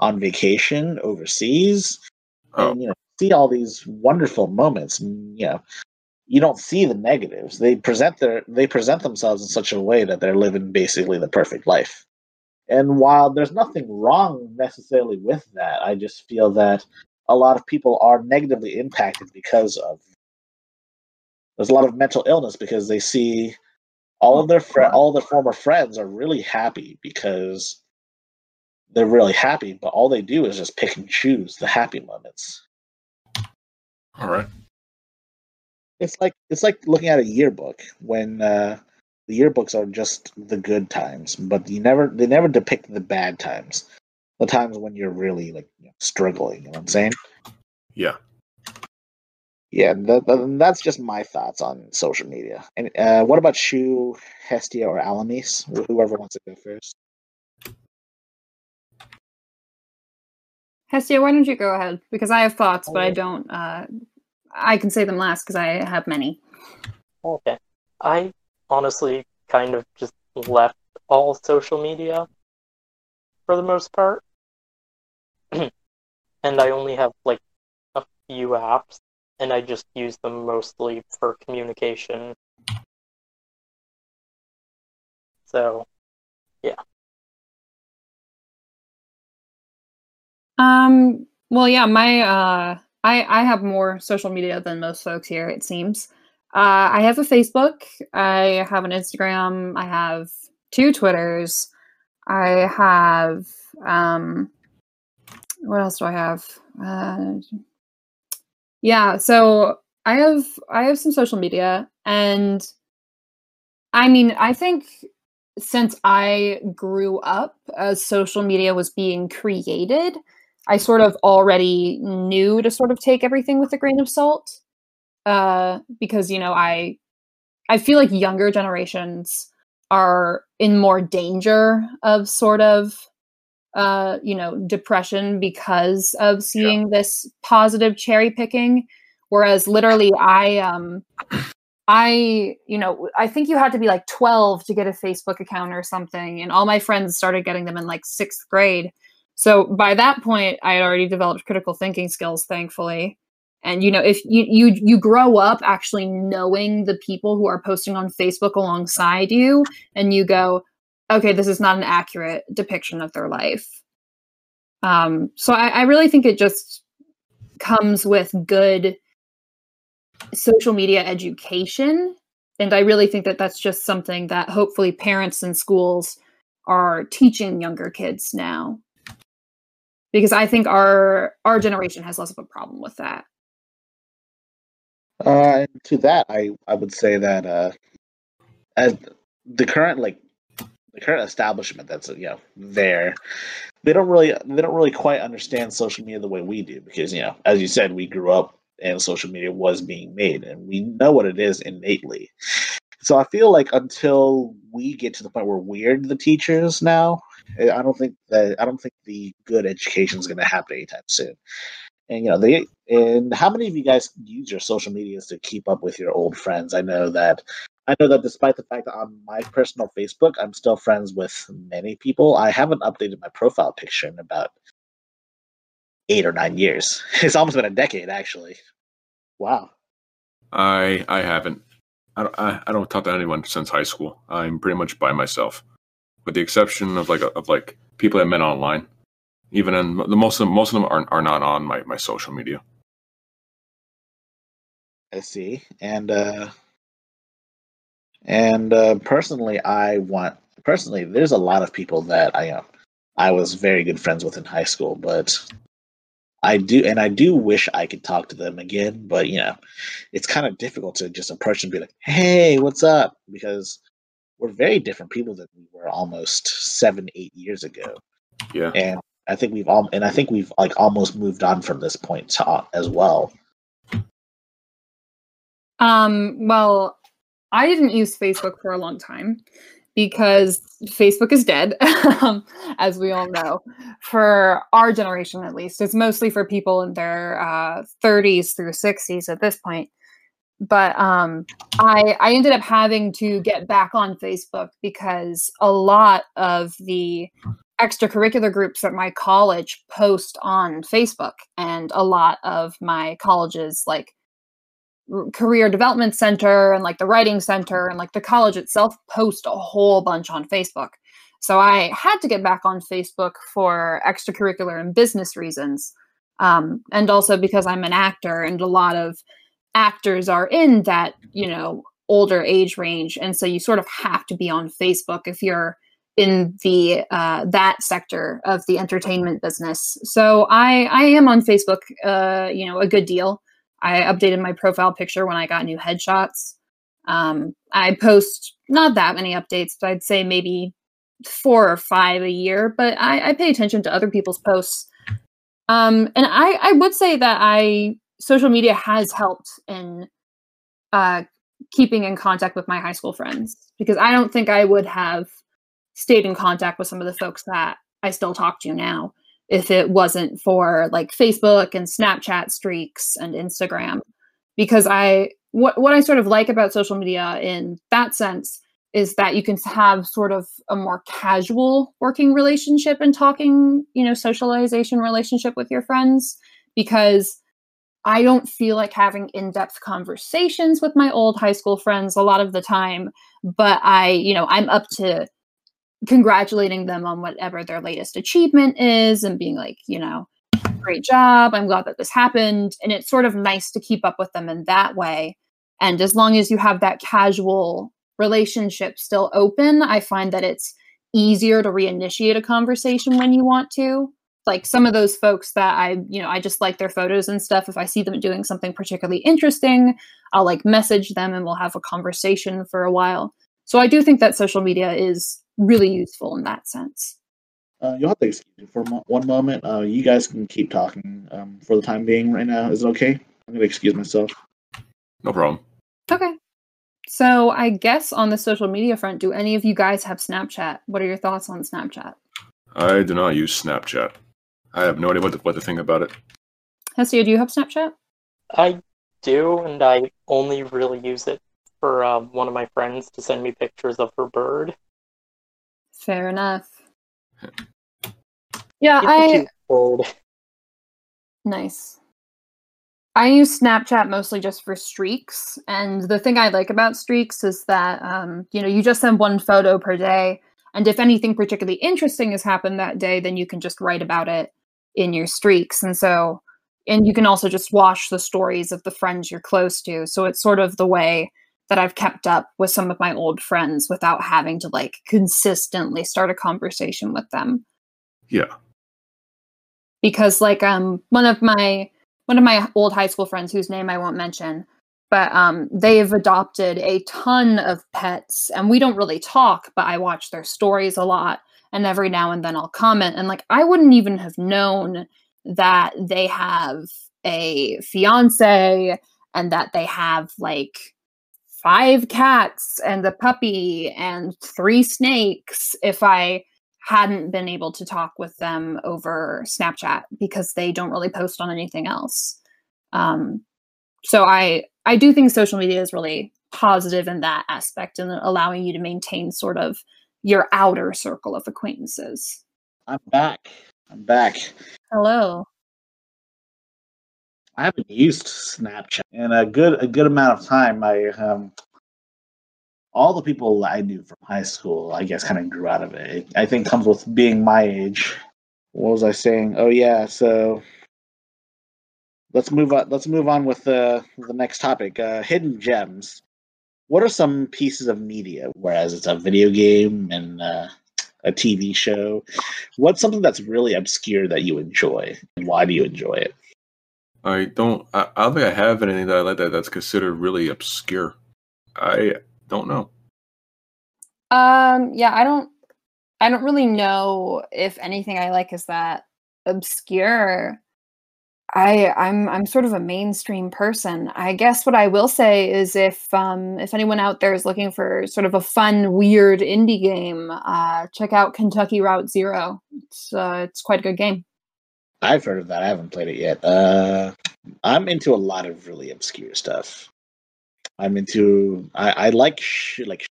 on vacation overseas, oh, and you know see all these wonderful moments. and, You know, you don't see the negatives. They present their they present themselves in such a way that they're living basically the perfect life. And while there's nothing wrong necessarily with that, I just feel that a lot of people are negatively impacted because of there's a lot of mental illness because they see all of their fr- all of their former friends are really happy because they're really happy, but all they do is just pick and choose the happy moments. All right. It's like it's like looking at a yearbook when uh, the yearbooks are just the good times, but you never they never depict the bad times, the times when you're really like you know, struggling. You know what I'm saying? Yeah. Yeah, that, that- that's just my thoughts on social media. And uh, what about Shu, Hestia, or Alamis? Whoever wants to go first. Hestia, why don't you go ahead? Because I have thoughts, but I don't. Uh, I can say them last because I have many. Okay. I honestly kind of just left all social media for the most part. and I only have like a few apps, and I just use them mostly for communication. So, Um. Well, yeah. My. Uh. I. I have more social media than most folks here. It seems. Uh. I have a Facebook. I have an Instagram. I have two Twitters. I have. Um. What else do I have? Uh. Yeah. So I have. I have some social media, and. I mean, I think since I grew up as social media was being created, I sort of already knew to sort of take everything with a grain of salt. Uh, because, you know, I I feel like younger generations are in more danger of sort of uh, you know, depression because of seeing this positive cherry picking. Whereas literally I um I, you know, I think you had to be like 12 to get a Facebook account or something. And all my friends started getting them in like sixth grade. So by that point, I had already developed critical thinking skills, thankfully. And you know, if you you you grow up actually knowing the people who are posting on Facebook alongside you, and you go, okay, this is not an accurate depiction of their life. Um, so I, I really think it just comes with good social media education and i really think that that's just something that hopefully parents and schools are teaching younger kids now because i think our our generation has less of a problem with that Uh, to that, I I would say that uh, as the current like the current establishment that's you know there, they don't really they don't really quite understand social media the way we do because you know as you said we grew up and social media was being made and we know what it is innately. So I feel like until we get to the point where we're weird, the teachers now, Eh, I don't think that I don't think the good education is going to happen anytime soon. And you know, they and how many of you guys use your social medias to keep up with your old friends? I know that I know that despite the fact that on my personal Facebook, I'm still friends with many people. I haven't updated my profile picture in about eight or nine years. It's almost been a decade, actually. Wow. I I haven't. I don't, I, I don't talk to anyone since high school. I'm pretty much by myself, with the exception of like of like people I met online. Even in the most of them, most of them are are not on my, my social media. I see. And uh and uh personally I want personally there's a lot of people that I am. I was very good friends with in high school, but I do and I do wish I could talk to them again, but you know, it's kind of difficult to just approach and be like, "Hey, what's up?" because we're very different people than we were almost 7 8 years ago. Yeah. And I think we've all and I think we've like almost moved on from this point to, as well. Um, well, I didn't use Facebook for a long time because Facebook is dead, um, as we all know. For our generation, at least, it's mostly for people in their uh, 30s through 60s at this point. But um, I, I ended up having to get back on Facebook because a lot of the extracurricular groups at my college post on Facebook, and a lot of my college's like career development center and like the writing center and like the college itself post a whole bunch on Facebook. So I had to get back on Facebook for extracurricular and business reasons. Um, and also because I'm an actor and a lot of actors are in that, you know, older age range, and so you sort of have to be on Facebook if you're in the uh, that sector of the entertainment business. So I I am on Facebook, uh, you know, a good deal. I updated my profile picture when I got new headshots. Um, I post not that many updates, but I'd say maybe four or five a year. But I, I pay attention to other people's posts. Um, and I, I would say that I social media has helped in uh, keeping in contact with my high school friends because I don't think I would have stayed in contact with some of the folks that I still talk to now if it wasn't for like Facebook and Snapchat streaks and Instagram because I what what I sort of like about social media in that sense is that you can have sort of a more casual working relationship and talking, you know, socialization relationship with your friends because I don't feel like having in-depth conversations with my old high school friends a lot of the time, but I, you know, I'm up to congratulating them on whatever their latest achievement is and being like, you know, great job. I'm glad that this happened. And it's sort of nice to keep up with them in that way. And as long as you have that casual relationship still open, I find that it's easier to reinitiate a conversation when you want to. Like some of those folks that I, you know, I just like their photos and stuff. If I see them doing something particularly interesting, I'll like message them and we'll have a conversation for a while. So I do think that social media is really useful in that sense. Uh, you'll have to excuse me for mo- one moment. Uh, you guys can keep talking um, for the time being right now. Is it okay? I'm going to excuse myself. No problem. Okay. So I guess on the social media front, do any of you guys have Snapchat? What are your thoughts on Snapchat? I do not use Snapchat. I have no idea what to, what to think about it. Hestia, do you have Snapchat? I do, and I only really use it for uh, one of my friends to send me pictures of her bird. Fair enough. Yeah, It's a I bird. nice. I use Snapchat mostly just for streaks, and the thing I like about streaks is that um, you know you just send one photo per day, and if anything particularly interesting has happened that day, then you can just write about it in your streaks, and so and you can also just watch the stories of the friends you're close to. So it's sort of the way that I've kept up with some of my old friends without having to like consistently start a conversation with them Yeah. because like um one of my one of my old high school friends whose name I won't mention but um they've adopted a ton of pets and we don't really talk but I watch their stories a lot and every now and then I'll comment and like I wouldn't even have known that they have a fiance and that they have like five cats and a puppy and three snakes if I hadn't been able to talk with them over Snapchat because they don't really post on anything else. Um, so I I do think social media is really positive in that aspect and allowing you to maintain sort of your outer circle of acquaintances. I'm back. I'm back. Hello. I haven't used Snapchat in a good a good amount of time. I um, all the people I knew from high school, I guess, kind of grew out of it. I think comes with being my age. What was I saying? Oh yeah, so let's move on. Let's move on with the the next topic. Uh, hidden gems. What are some pieces of media, whereas it's a video game and uh, a TV show? What's something that's really obscure that you enjoy, and why do you enjoy it? I don't. I, I don't think I have anything that I like that that's considered really obscure. I don't know. Um yeah, I don't I don't really know if anything I like is that obscure. I I'm I'm sort of a mainstream person. I guess what I will say is if um if anyone out there is looking for sort of a fun weird indie game, uh check out Kentucky Route Zero. It's uh it's quite a good game. I've heard of that. I haven't played it yet. Uh, I'm into a lot of really obscure stuff. I'm into. I, I like sh- like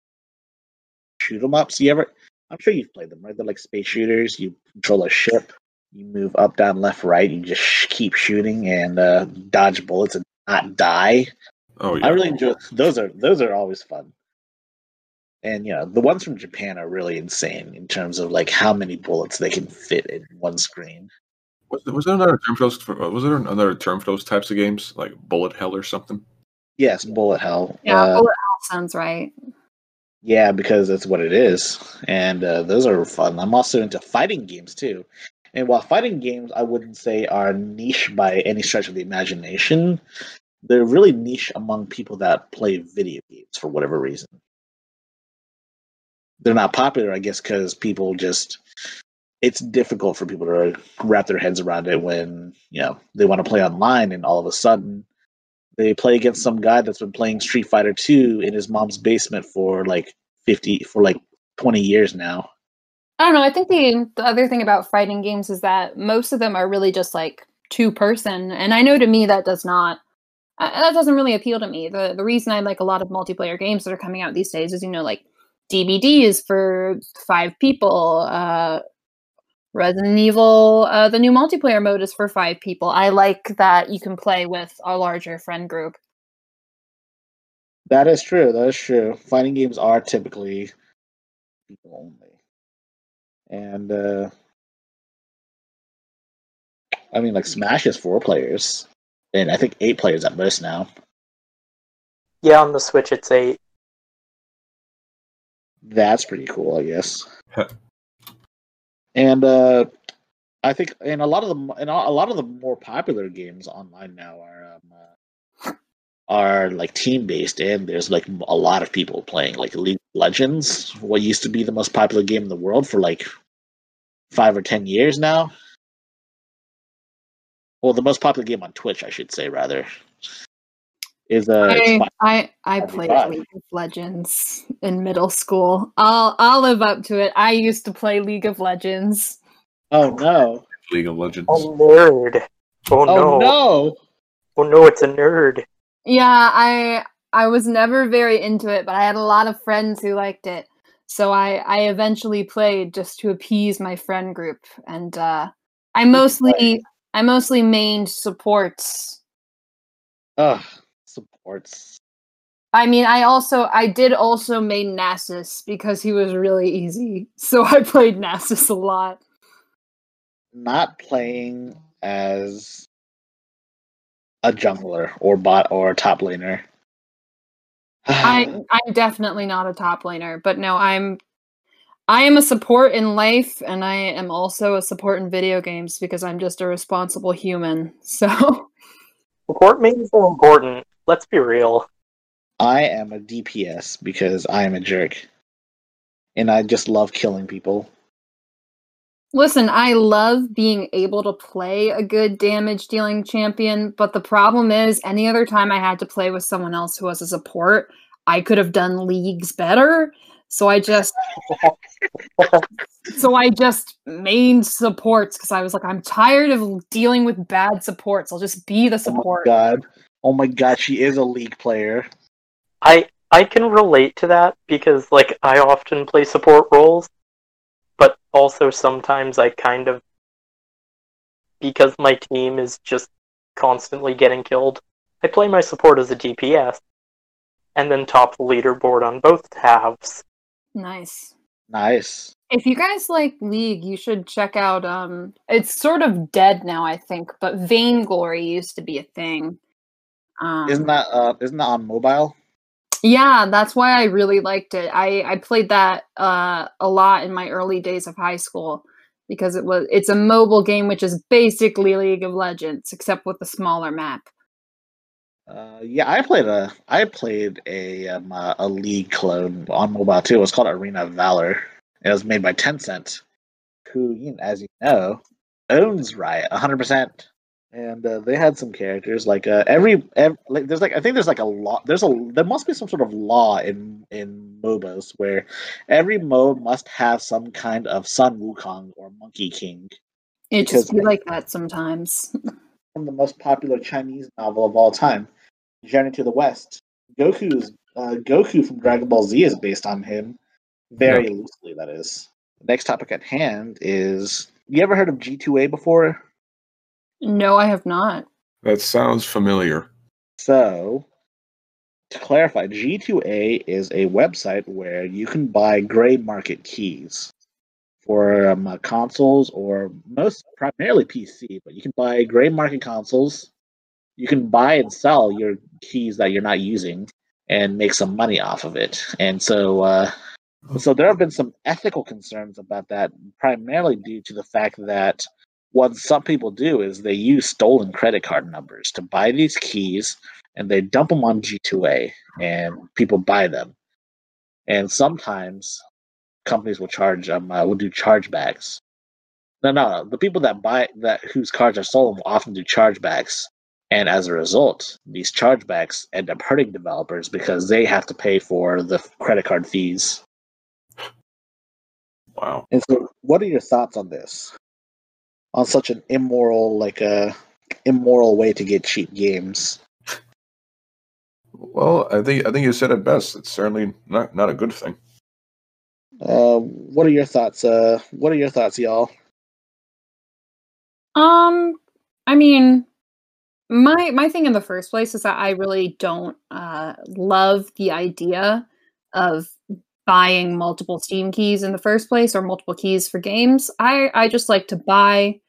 shoot 'em ups. You ever? I'm sure you've played them, right? They're like space shooters. You control a ship. You move up, down, left, right. You just sh- keep shooting and uh, dodge bullets and not die. Oh yeah. I really enjoy those. Are those are always fun. And you know the ones from Japan are really insane in terms of like how many bullets they can fit in one screen. Was, there- was there another term for those? Was there another term for those types of games, like bullet hell or something? Yes, bullet hell. Yeah, Uh, bullet sounds right. Yeah, because that's what it is, and uh, those are fun. I'm also into fighting games too, and while fighting games I wouldn't say are niche by any stretch of the imagination, they're really niche among people that play video games for whatever reason. They're not popular, I guess, because people just it's difficult for people to wrap their heads around it when you know they want to play online and all of a sudden they play against some guy that's been playing Street Fighter 2 in his mom's basement for like 50 for like 20 years now. I don't know. I think the the other thing about fighting games is that most of them are really just like two person, and I know to me that does not uh, that doesn't really appeal to me. the The reason I like a lot of multiplayer games that are coming out these days is you know like DBD is for five people. Uh, Resident Evil, uh, the new multiplayer mode is for five people. I like that you can play with a larger friend group. That is true. That is true. Fighting games are typically people only, and uh, I mean, like Smash is four players, and I think eight players at most now. Yeah, on the Switch it's eight. That's pretty cool, I guess and uh, I think in a lot of the in a lot of the more popular games online now are um, uh, are like team based, and there's like a lot of people playing like League of Legends, what used to be the most popular game in the world for like five or ten years now. Well, the most popular game on Twitch, I should say, rather, is uh. I I, I played League of Legends in middle school. I'll I'll live up to it. I used to play League of Legends. Oh no! League of Legends. Oh nerd! Oh, Oh no! no! Oh no! It's a nerd. Yeah, I I was never very into it, but I had a lot of friends who liked it. So I I eventually played just to appease my friend group, and uh, I mostly I mostly mained supports. Ugh, supports. I mean, I also I did also main Nasus because he was really easy. So I played Nasus a lot. Not playing as a jungler or bot or a top laner. I I'm definitely not a top laner, but no, I'm I am a support in life and I am also a support in video games because I'm just a responsible human. So Support means so important. Let's be real. I am a DPS because I am a jerk. And I just love killing people. Listen, I love being able to play a good damage dealing champion, but the problem is any other time I had to play with someone else who was a support, I could have done leagues better. So I just so I just mained supports because I was like, I'm tired of dealing with bad supports. I'll just be the Oh my support. god. Oh my god, she is a league player. I I can relate to that because like I often play support roles, but also sometimes I kind of because my team is just constantly getting killed. I play my support as a DPS and then top the leaderboard on both halves. Nice. Nice. If you guys like League, you should check out um it's sort of dead now, I think, but Vainglory used to be a thing. Um, Isn't that uh isn't that on mobile? Yeah, that's why I really liked it. I I played that uh a lot in my early days of high school because it was it's a mobile game which is basically League of Legends except with a smaller map. Uh, yeah, I played a I played a um, uh, a league clone on mobile too. It was called Arena of Valor. It was made by Tencent, who, as you know, owns Riot 100. percent And uh, they had some characters like uh, every, ev like there's like I think there's like a law. There's a there must be some sort of law in in MOBAs where every mode must have some kind of Sun Wukong or Monkey King It just Because- be like that sometimes. from the most popular Chinese novel of all time, Journey to the West. Goku's uh, Goku from Dragon Ball Z is based on him, very loosely. That is. Next topic at hand is: You ever heard of G2A before? No, I have not. That sounds familiar. So, to clarify, G2A is a website where you can buy gray market keys for um, uh, consoles or most primarily PC, but you can buy gray market consoles. You can buy and sell your keys that you're not using, and make some money off of it. And so, uh, so there have been some ethical concerns about that, primarily due to the fact that what some people do is they use stolen credit card numbers to buy these keys and they dump them on G2A and people buy them. And sometimes companies will charge um, uh, will do chargebacks. No, no, the people that buy that whose cards are stolen will often do chargebacks, and as a result, these chargebacks end up hurting developers because they have to pay for the credit card fees. Wow. And so, what are your thoughts on this? On such an immoral, like a immoral way to get cheap games. Well, I think I think you said it best. It's certainly not not a good thing. Uh, what are your thoughts? Uh, what are your thoughts, y'all? Um, I mean, my my thing in the first place is that I really don't uh, love the idea of buying multiple Steam keys in the first place or multiple keys for games. I I just like to buy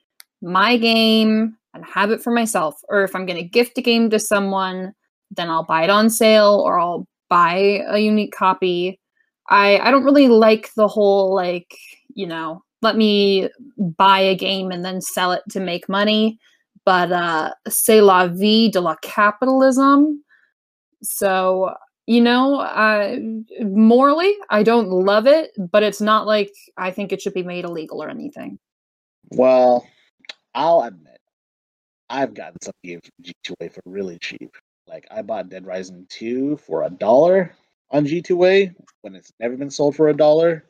my game and have it for myself. Or if I'm going to gift a game to someone, then I'll buy it on sale or I'll buy a unique copy. I I don't really like the whole like, you know, let me buy a game and then sell it to make money. But uh c'est la vie de la capitalism. So, you know, uh, morally, I don't love it, but it's not like I think it should be made illegal or anything. Well, I'll admit, I've gotten some games from G2A for really cheap. Like I bought Dead Rising 2 for a dollar on G2A when it's never been sold for a dollar.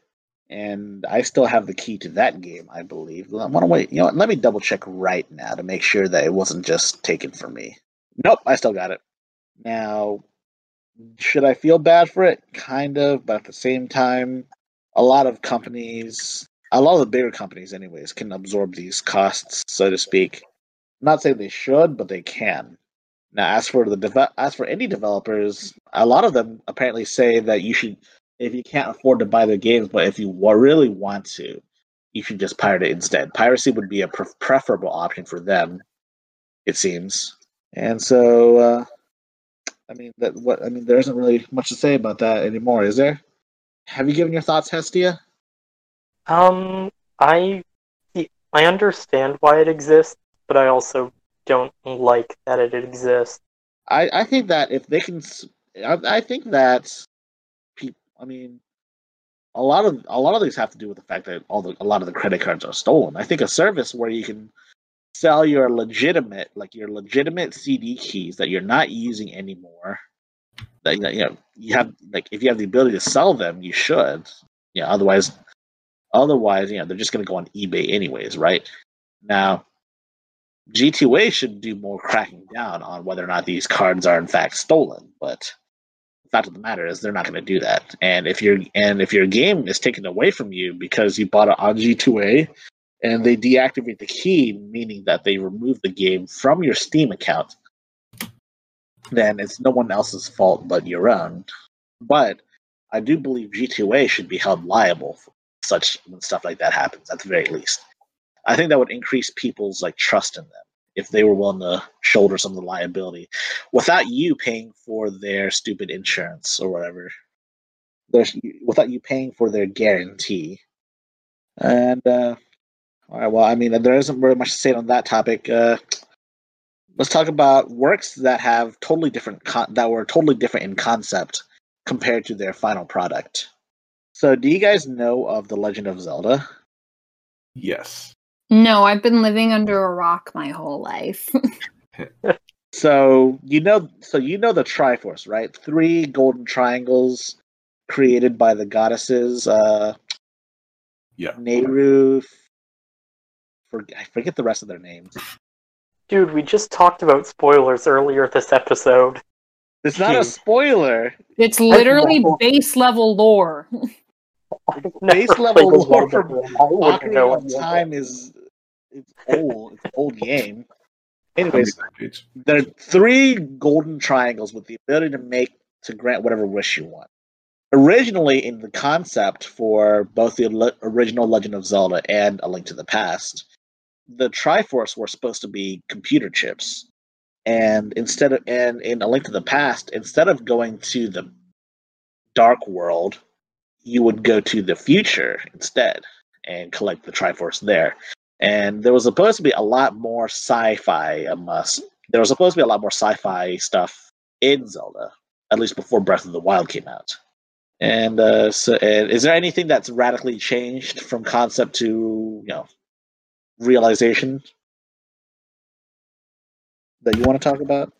And I still have the key to that game, I believe. I want to wait. You know what? Let me double check right now to make sure that it wasn't just taken from me. Nope, I still got it. Now, should I feel bad for it? Kind of, but at the same time, a lot of companies, a lot of the bigger companies, anyways, can absorb these costs, so to speak. I'm not saying they should, but they can. Now, as for the deve- as for indie developers, a lot of them apparently say that you should, if you can't afford to buy their games, but if you really want to, you should just pirate it instead. Piracy would be a pre- preferable option for them, it seems. And so, uh, I mean, that what I mean, there isn't really much to say about that anymore, is there? Have you given your thoughts, Hestia? Um, I I understand why it exists, but I also don't like that it exists. I, I think that if they can, I think that people. I mean, a lot of a lot of these have to do with the fact that all the a lot of the credit cards are stolen. I think a service where you can sell your legitimate, like your legitimate CD keys that you're not using anymore. That, you know you have like if you have the ability to sell them, you should. Yeah. Otherwise, otherwise, you know they're just going to go on eBay anyways, right? Now, G2A should do more cracking down on whether or not these cards are in fact stolen, but the fact of the matter is they're not going to do that. And if your and if your game is taken away from you because you bought it on G2A and they deactivate the key, meaning that they remove the game from your Steam account, then it's no one else's fault but your own. But I do believe G2A should be held liable such when stuff like that happens, at the very least. I think that would increase people's like trust in them if they were willing to shoulder some of the liability without you paying for their stupid insurance or whatever. There's without you paying for their guarantee. And uh all right, well, I mean, there isn't very much to say on that topic. Uh, let's talk about works that have totally different con- that were totally different in concept compared to their final product. So, do you guys know of the Legend of Zelda? Yes. No, I've been living under a rock my whole life. So you know, so you know the Triforce, right? Three golden triangles created by the goddesses. Uh, Yeah. Nayru. For, I forget the rest of their names. Dude, we just talked about spoilers earlier this episode. It's not a spoiler. it's literally base level lore. I've never Base level played lore Zelda for game. I Ocarina of Time is it's old. It's an old game. Anyways, there are three golden triangles with the ability to make to grant whatever wish you want. Originally, in the concept for both the le- original Legend of Zelda and A Link to the Past, the Triforce were supposed to be computer chips, and instead of and in a link to the past instead of going to the dark world you would go to the future instead and collect the triforce there. And there was supposed to be a lot more sci-fi um, uh, there was supposed to be a lot more sci-fi stuff in zelda at least before breath of the wild came out. And uh, so and is there anything that's radically changed from concept to you know realization that you want to talk about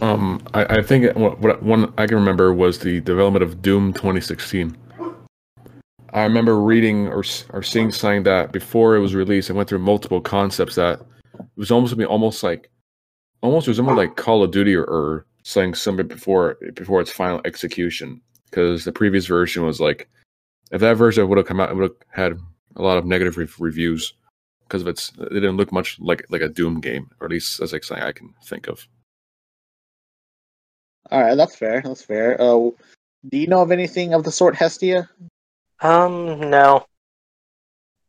Um, I, I think what, what one I can remember was the development of Doom 2016. I remember reading or or seeing something that before it was released, I went through multiple concepts that it was almost almost like almost resembled like Call of Duty or, or something similar before before its final execution. Because the previous version was like, if that version would have come out, it would have had a lot of negative re- reviews because of its. It didn't look much like like a Doom game, or at least that's like something I can think of. All right that's fair that's fair uh, do you know of anything of the sort hestia Um, no,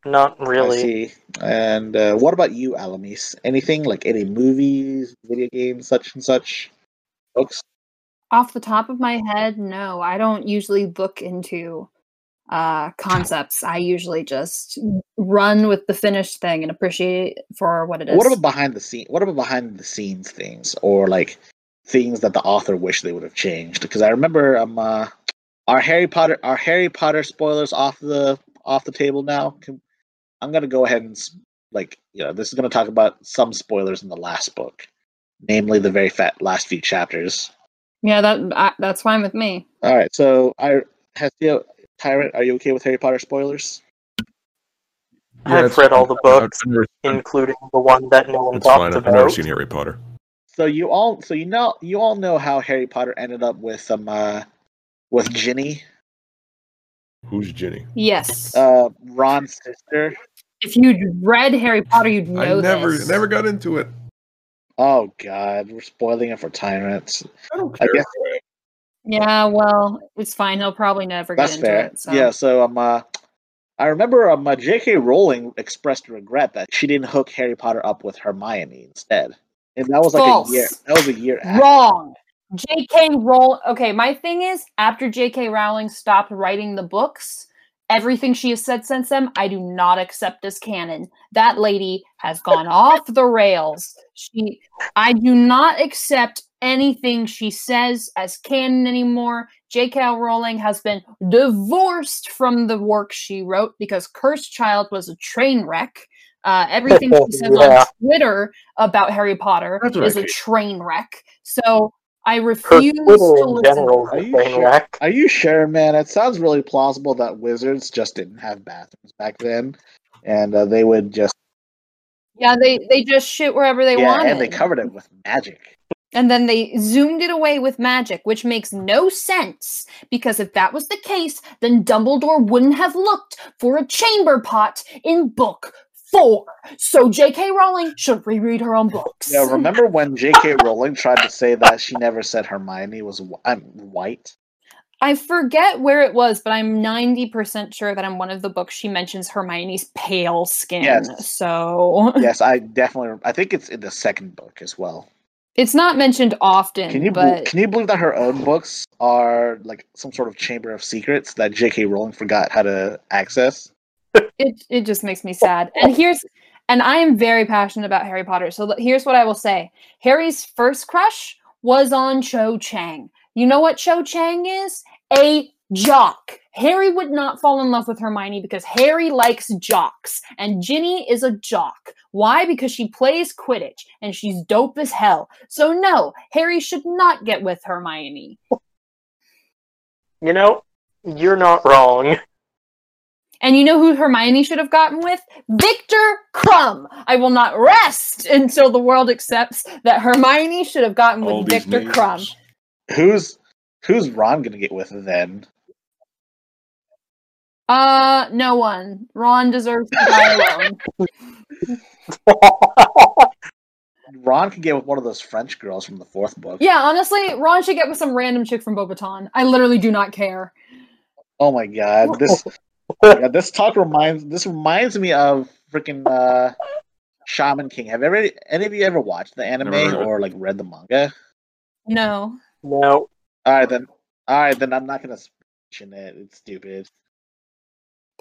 not I really. see. And uh, what about you, Alamis? Anything like any movies, video games, such and such, books? Off the top of my head, no. I don't usually look into uh concepts. I usually just run with the finished thing and appreciate it for what it is. What about behind the scene? What about behind the scenes things, or like things that the author wished they would have changed? Because I remember, um, uh, are Harry Potter are Harry Potter spoilers off the off the table now? Can, I'm gonna go ahead and like you know this is gonna talk about some spoilers in the last book, namely the very fat last few chapters. yeah, that I, that's fine with me. All right, so I Hestia Tyrant, are you okay with Harry Potter spoilers? I've it's read all the books, including the one that no one It's talked fine. I've never seen Harry Potter. So you all, so you know, you all know how Harry Potter ended up with um, uh, with Ginny, Who's Ginny? Yes. uh, Ron's sister. if you'd read Harry Potter, you'd know I never this. never got into it. Oh God, we're spoiling it for tyrants. I don't I care. guess Yeah, well, it's fine. He'll probably never that's get into fair. it. So. Yeah. So um, uh, I remember um, uh, J.K. Rowling expressed regret that she didn't hook Harry Potter up with Hermione instead, and that was like False. a year. That was a year. After. Wrong. J.K. Rowling. Okay, my thing is, after J.K. Rowling stopped writing the books, everything she has said since then, I do not accept as canon. That lady has gone off the rails. She, I do not accept anything she says as canon anymore. J.K. Rowling has been divorced from the work she wrote because Cursed Child was a train wreck. Uh, everything she says Yeah. on Twitter about Harry Potter That's what I is a train wreck. So I refuse to listen. general Are you train sure? wreck. Are you sure, man? It sounds really plausible that wizards just didn't have bathrooms back then, and uh, they would just Yeah, they they just shit wherever they yeah, wanted, and they covered it with magic. and then they zoomed it away with magic, which makes no sense because if that was the case, then Dumbledore wouldn't have looked for a chamber pot in book four. So J.K. Rowling should reread her own books. Yeah, remember when J.K. Rowling tried to say that she never said Hermione was wh- I'm white? I forget where it was, but I'm 90% sure that in one of the books she mentions Hermione's pale skin. Yes. So Yes, I definitely. I think it's in the second book as well. it's not mentioned often, Can you but can you believe that her own books are like some sort of chamber of secrets that J.K. Rowling forgot how to access? It it just makes me sad. And here's and I am very passionate about Harry Potter. So here's what I will say. Harry's first crush was on Cho Chang. You know what Cho Chang is? A jock. Harry would not fall in love with Hermione because Harry likes jocks and Ginny is a jock. Why? Because she plays Quidditch and she's dope as hell. So no, Harry should not get with Hermione. You know, you're not wrong. And you know who Hermione should have gotten with? Viktor Krum. I will not rest until the world accepts that Hermione should have gotten All with Viktor names. Krum. Who's who's Ron gonna get with then? Uh, no one. Ron deserves to die alone. Ron can get with one of those French girls from the fourth book. Yeah, honestly, Ron should get with some random chick from Beauxbaton. I literally do not care. Oh my god, this yeah, this talk reminds this reminds me of freaking uh, Shaman King. Have ever any of you ever watched the anime Never heard of it. or like read the manga? No. No. All right then. All right then. I'm not gonna mention it. It's stupid.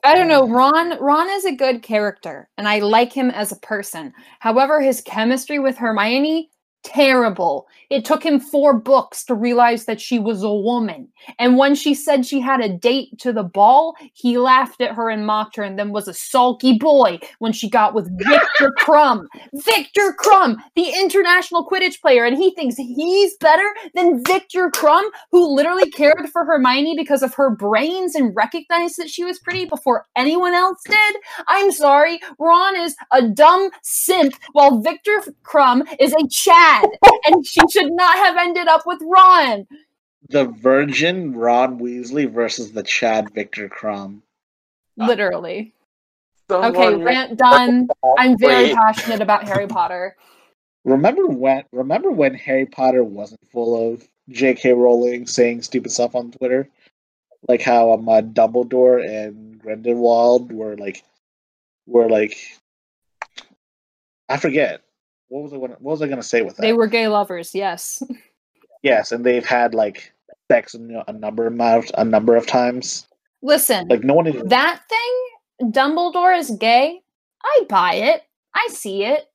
I don't know. Ron Ron is a good character and I like him as a person. However, his chemistry with Hermione terrible. It took him 4 books to realize that she was a woman. And when she said she had a date to the ball, he laughed at her and mocked her and then was a sulky boy when she got with Viktor Krum. Viktor Krum, the international Quidditch player and he thinks he's better than Viktor Krum who literally cared for Hermione because of her brains and recognized that she was pretty before anyone else did. I'm sorry, Ron is a dumb simp while Viktor Krum is a Chad, and she should not have ended up with Ron. The Virgin Ron Weasley versus the Chad Viktor Krum. Literally. Someone Okay, make rant done. I'm very Wait. passionate about Harry Potter. Remember when? Remember when Harry Potter wasn't full of J.K. Rowling saying stupid stuff on Twitter, like how um, uh, Dumbledore and Grindelwald were like, were like, I forget what was I gonna, what was I gonna say with that? They were gay lovers, yes. yes, and they've had like sex a number amount a number of times. Listen, Like no one even that thing, Dumbledore is gay. I buy it. I see it.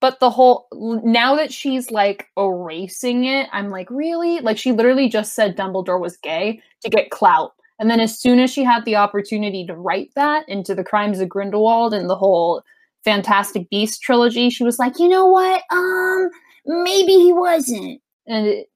But the whole now that she's like erasing it, I'm like, really? Like she literally just said Dumbledore was gay to get clout. And then as soon as she had the opportunity to write that into the Crimes of Grindelwald and the whole Fantastic Beast trilogy, she was like, you know what? Um, maybe he wasn't. And it,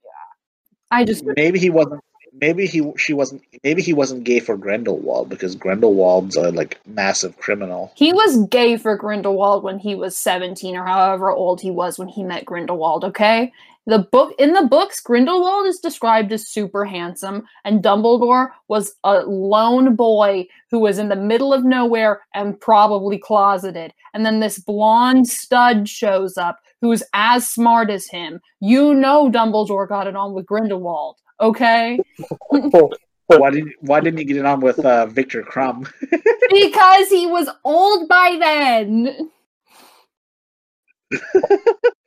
I just maybe he wasn't maybe he she wasn't maybe he wasn't gay for Grindelwald because Grindelwald's a like massive criminal. He was gay for Grindelwald when he was 17 or however old he was when he met Grindelwald, okay? The book in the books Grindelwald is described as super handsome and Dumbledore was a lone boy who was in the middle of nowhere and probably closeted. And then this blonde stud shows up who's as smart as him. You know Dumbledore got it on with Grindelwald, okay? Why didn't Why didn't you get it on with uh, Viktor Krum? because he was old by then.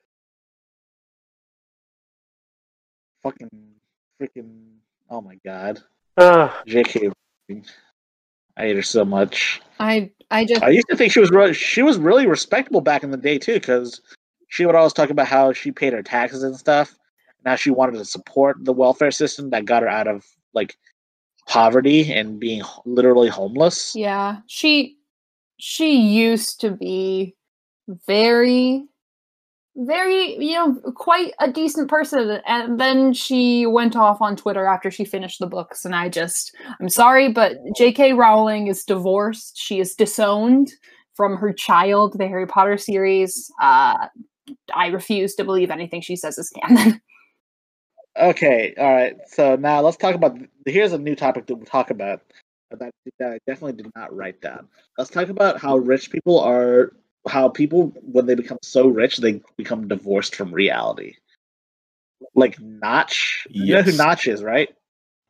Fucking freaking! Oh my god, Ugh. J.K. I hate her so much. I I just I used to think she was really, she was really respectable back in the day too, because she would always talk about how she paid her taxes and stuff. Now she wanted to support the welfare system that got her out of like poverty and being literally homeless. Yeah, she she used to be very very, you know, quite a decent person and then she went off on Twitter after she finished the books and I just I'm sorry but JK Rowling is divorced. She is disowned from her child, the Harry Potter series. Uh I refuse to believe anything she says is canon. Okay, all right. So now let's talk about. Here's a new topic to talk about that, I definitely did not write down. Let's talk about how rich people are. How people, when they become so rich, they become divorced from reality. Like Notch. You know who Notch is, right?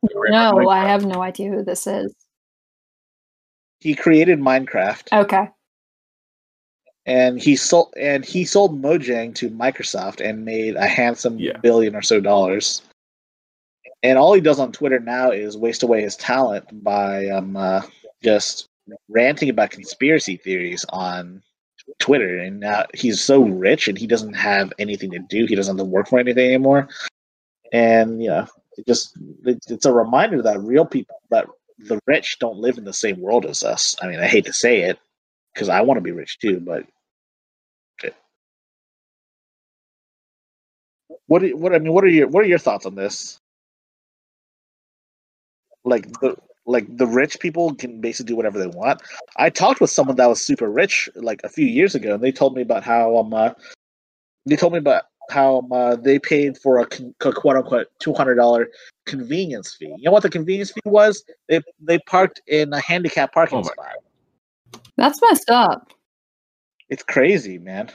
no, I have no idea who this is. He created Minecraft, Okay. and he sold and he sold Mojang to Microsoft and made a handsome Yeah. billion or so dollars. And all he does on Twitter now is waste away his talent by um uh, just ranting about conspiracy theories on Twitter. And now he's so rich and he doesn't have anything to do. He doesn't have to work for anything anymore. And you know, it just it, it's a reminder that real people that the rich don't live in the same world as us. I mean, I hate to say it because I want to be rich too, but what what I mean, what are your what are your thoughts on this? Like the like the rich people can basically do whatever they want. I talked with someone that was super rich like a few years ago, and they told me about how um uh, they told me about how um, uh, they paid for a con- quote unquote two hundred dollar convenience fee. You know what the convenience fee was? They they parked in a handicap parking Oh spot. That's messed up. It's crazy, man.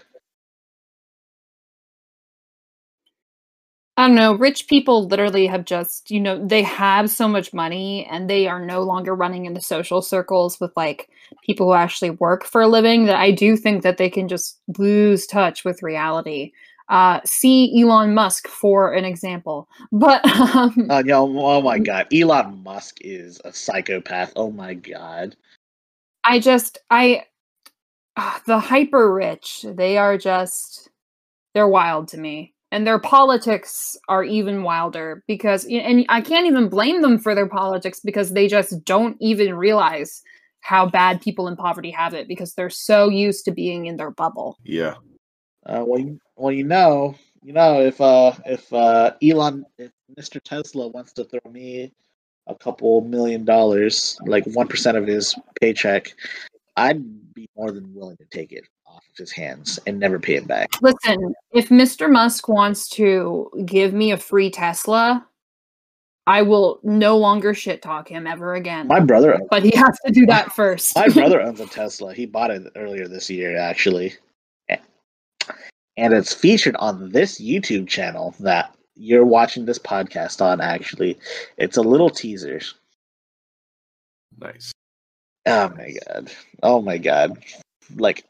I don't know. Rich people literally have just, you know, they have so much money and they are no longer running into social circles with like people who actually work for a living that I do think that they can just lose touch with reality. Uh, see Elon Musk for an example. But um, Uh, yo, oh my god, Elon Musk is a psychopath. Oh my god. I just, I, ah, the hyper rich, they are just, they're wild to me. And their politics are even wilder because, and I can't even blame them for their politics because they just don't even realize how bad people in poverty have it because they're so used to being in their bubble. Yeah. Uh, well, you, well, you know, you know, if uh, if uh, Elon, if Mr. Tesla wants to throw me a couple million dollars, like one percent of his paycheck, I'd be more than willing to take it off of his hands and never pay it back. Listen, if Mr. Musk wants to give me a free Tesla, I will no longer shit talk him ever again. My brother, but he has to do that first. my brother owns a Tesla. He bought it earlier this year, actually, and it's featured on this YouTube channel that you're watching this podcast on. Actually, it's a little teaser. Nice. Oh my god. Oh my god. Like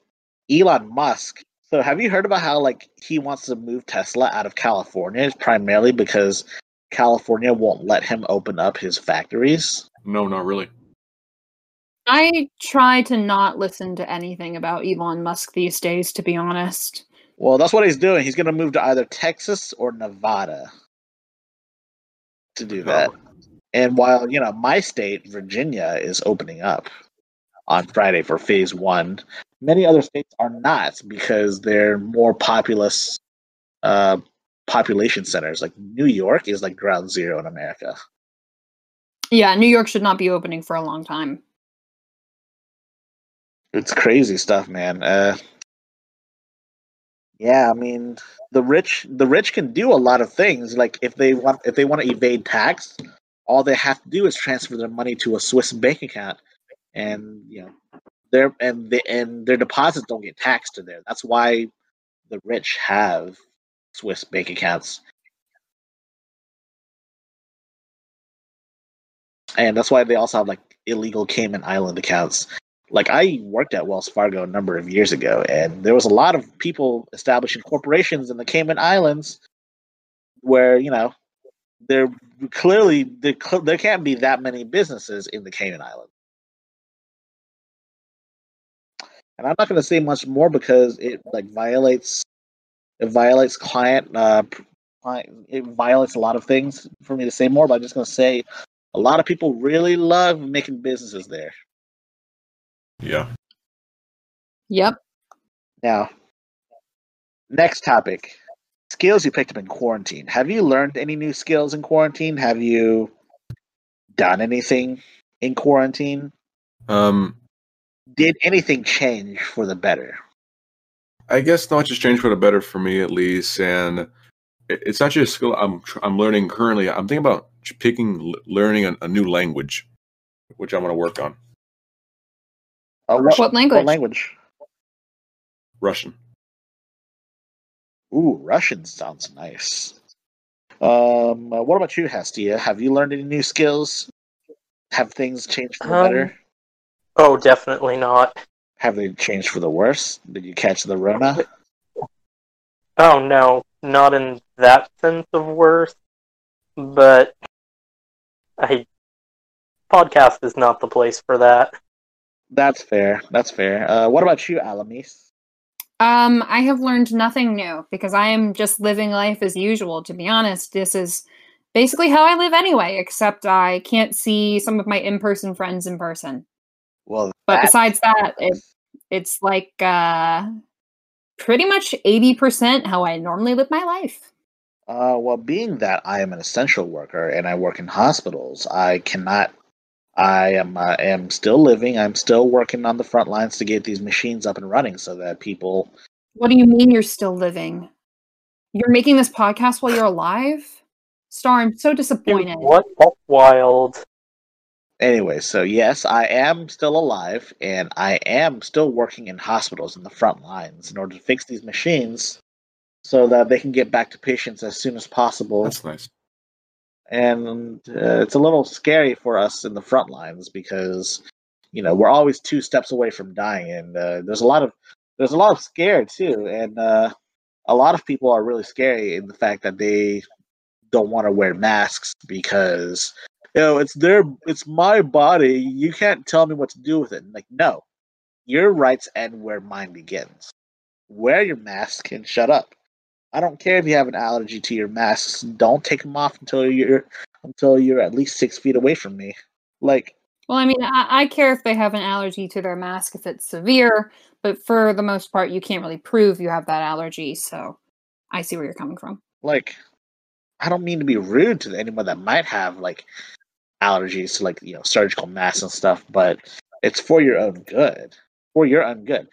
Elon Musk. So have you heard about how like he wants to move Tesla out of California primarily because California won't let him open up his factories? No, not really. I try to not listen to anything about Elon Musk these days, to be honest. Well, that's what he's doing. He's going to move to either Texas or Nevada to do that. And while, you know, my state, Virginia, is opening up on Friday for phase one, many other states are not because they're more populous uh, population centers. Like New York is like ground zero in America. Yeah, New York should not be opening for a long time. It's crazy stuff, man. Uh, yeah, I mean, the rich the rich can do a lot of things. Like if they want if they want to evade tax, all they have to do is transfer their money to a Swiss bank account, and you know, their and they, and their deposits don't get taxed in there. That's why the rich have Swiss bank accounts, and that's why they also have like illegal Cayman Island accounts. Like I worked at Wells Fargo a number of years ago, and there was a lot of people establishing corporations in the Cayman Islands, where you know there clearly there, there can't be that many businesses in the Cayman Islands. And I'm not going to say much more because it like violates it violates client uh it violates a lot of things for me to say more. But I'm just going to say a lot of people really love making businesses there. Yeah. Yep. Now, next topic skills you picked up in quarantine. Have you learned any new skills in quarantine? Have you done anything in quarantine? Um, Did anything change for the better? I guess not just change for the better for me at least, and it's actually a skill I'm I'm learning currently. I'm thinking about picking learning a, a new language, which I'm going to work on Uh, What language? What language? Russian. Ooh, Russian sounds nice. Um, uh, what about you, Hestia? Have you learned any new skills? Have things changed for the Um, better? Oh, definitely not. Have they changed for the worse? Did you catch the Rona? Oh no, not in that sense of worse. But I podcast is not the place for that. That's fair. That's fair. Uh, what about you, Alamis? Um, I have learned nothing new because I am just living life as usual. To be honest, this is basically how I live anyway, except I can't see some of my in-person friends in person. Well, But that- besides that, it, it's like uh, pretty much eighty percent how I normally live my life. Uh, well, being that I am an essential worker and I work in hospitals, I cannot. I am uh, am still living. I'm still working on the front lines to get these machines up and running so that people. What do you mean you're still living? You're making this podcast while you're alive? Star, I'm so Dude, disappointed. what? That's wild. Anyway, so yes, I am still alive and I am still working in hospitals in the front lines in order to fix these machines so that they can get back to patients as soon as possible. That's nice. and uh, it's a little scary for us in the front lines because you know we're always two steps away from dying, and uh, there's a lot of there's a lot of scare too, and uh, a lot of people are really scary in the fact that they don't want to wear masks because you know it's their it's my body. You can't tell me what to do with it. And like no, your rights end where mine begins. Wear your mask and shut up. I don't care if you have an allergy to your masks. Don't take them off until you're until you're at least six feet away from me. Like Well, I mean, I, I care if they have an allergy to their mask if it's severe, but for the most part, you can't really prove you have that allergy. So I see where you're coming from. like I don't mean to be rude to anyone that might have like allergies to like you know surgical masks and stuff, but it's for your own good. For your own good.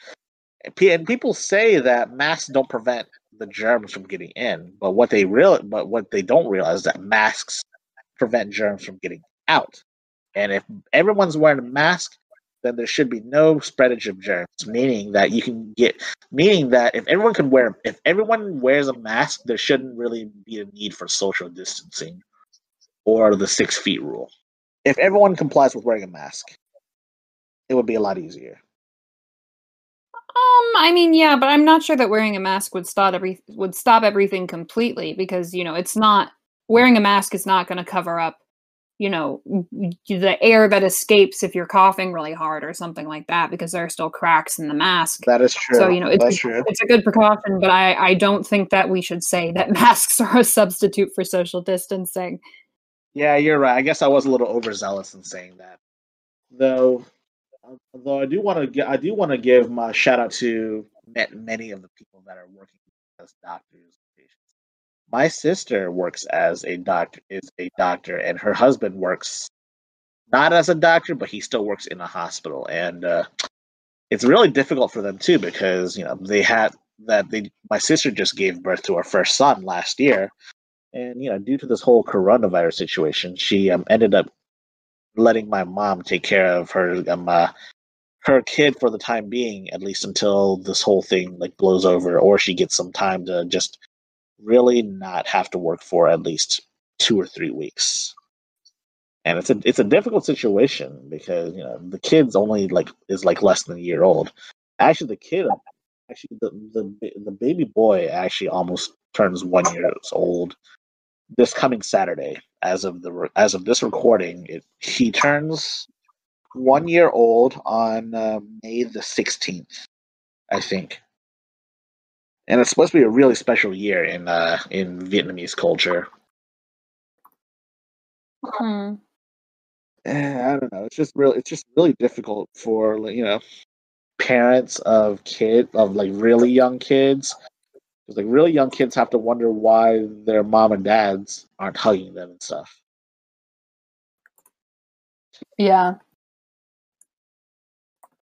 And people say that masks don't prevent the germs from getting in, but what they real but what they don't realize is that masks prevent germs from getting out. And if everyone's wearing a mask, then there should be no spreadage of germs, meaning that you can get meaning that if everyone can wear if everyone wears a mask, there shouldn't really be a need for social distancing or the six feet rule. If everyone complies with wearing a mask, it would be a lot easier. Um, I mean, yeah, but I'm not sure that wearing a mask would stop every would stop everything completely because you know it's not wearing a mask is not going to cover up, you know, the air that escapes if you're coughing really hard or something like that because there are still cracks in the mask. That is true. So you know, it's a, true. it's a good precaution, but I I don't think that we should say that masks are a substitute for social distancing. Yeah, you're right. I guess I was a little overzealous in saying that. Though though I do want to I do want to give my shout out to ma- many of the people that are working as doctors patients. My sister works as a doctor is a doctor and her husband works not as a doctor but he still works in a hospital and uh, it's really difficult for them too because you know they had that they my sister just gave birth to her first son last year and you know, due to this whole coronavirus situation, she um, ended up letting my mom take care of her um, uh, her kid for the time being, at least until this whole thing like blows over, or she gets some time to just really not have to work for at least two or three weeks. And it's a it's a difficult situation because you know the kid's only like is like less than a year old. Actually, the kid actually the the the baby boy actually almost turns one year old this coming Saturday. As of the as of this recording, it, he turns one year old on uh, May the sixteenth, I think. And it's supposed to be a really special year in uh, in Vietnamese culture. Hmm. Eh, I don't know. It's just really it's just really difficult for you know parents of kid of like really young kids. 'Cause, like really young kids have to wonder why their mom and dads aren't hugging them and stuff. Yeah.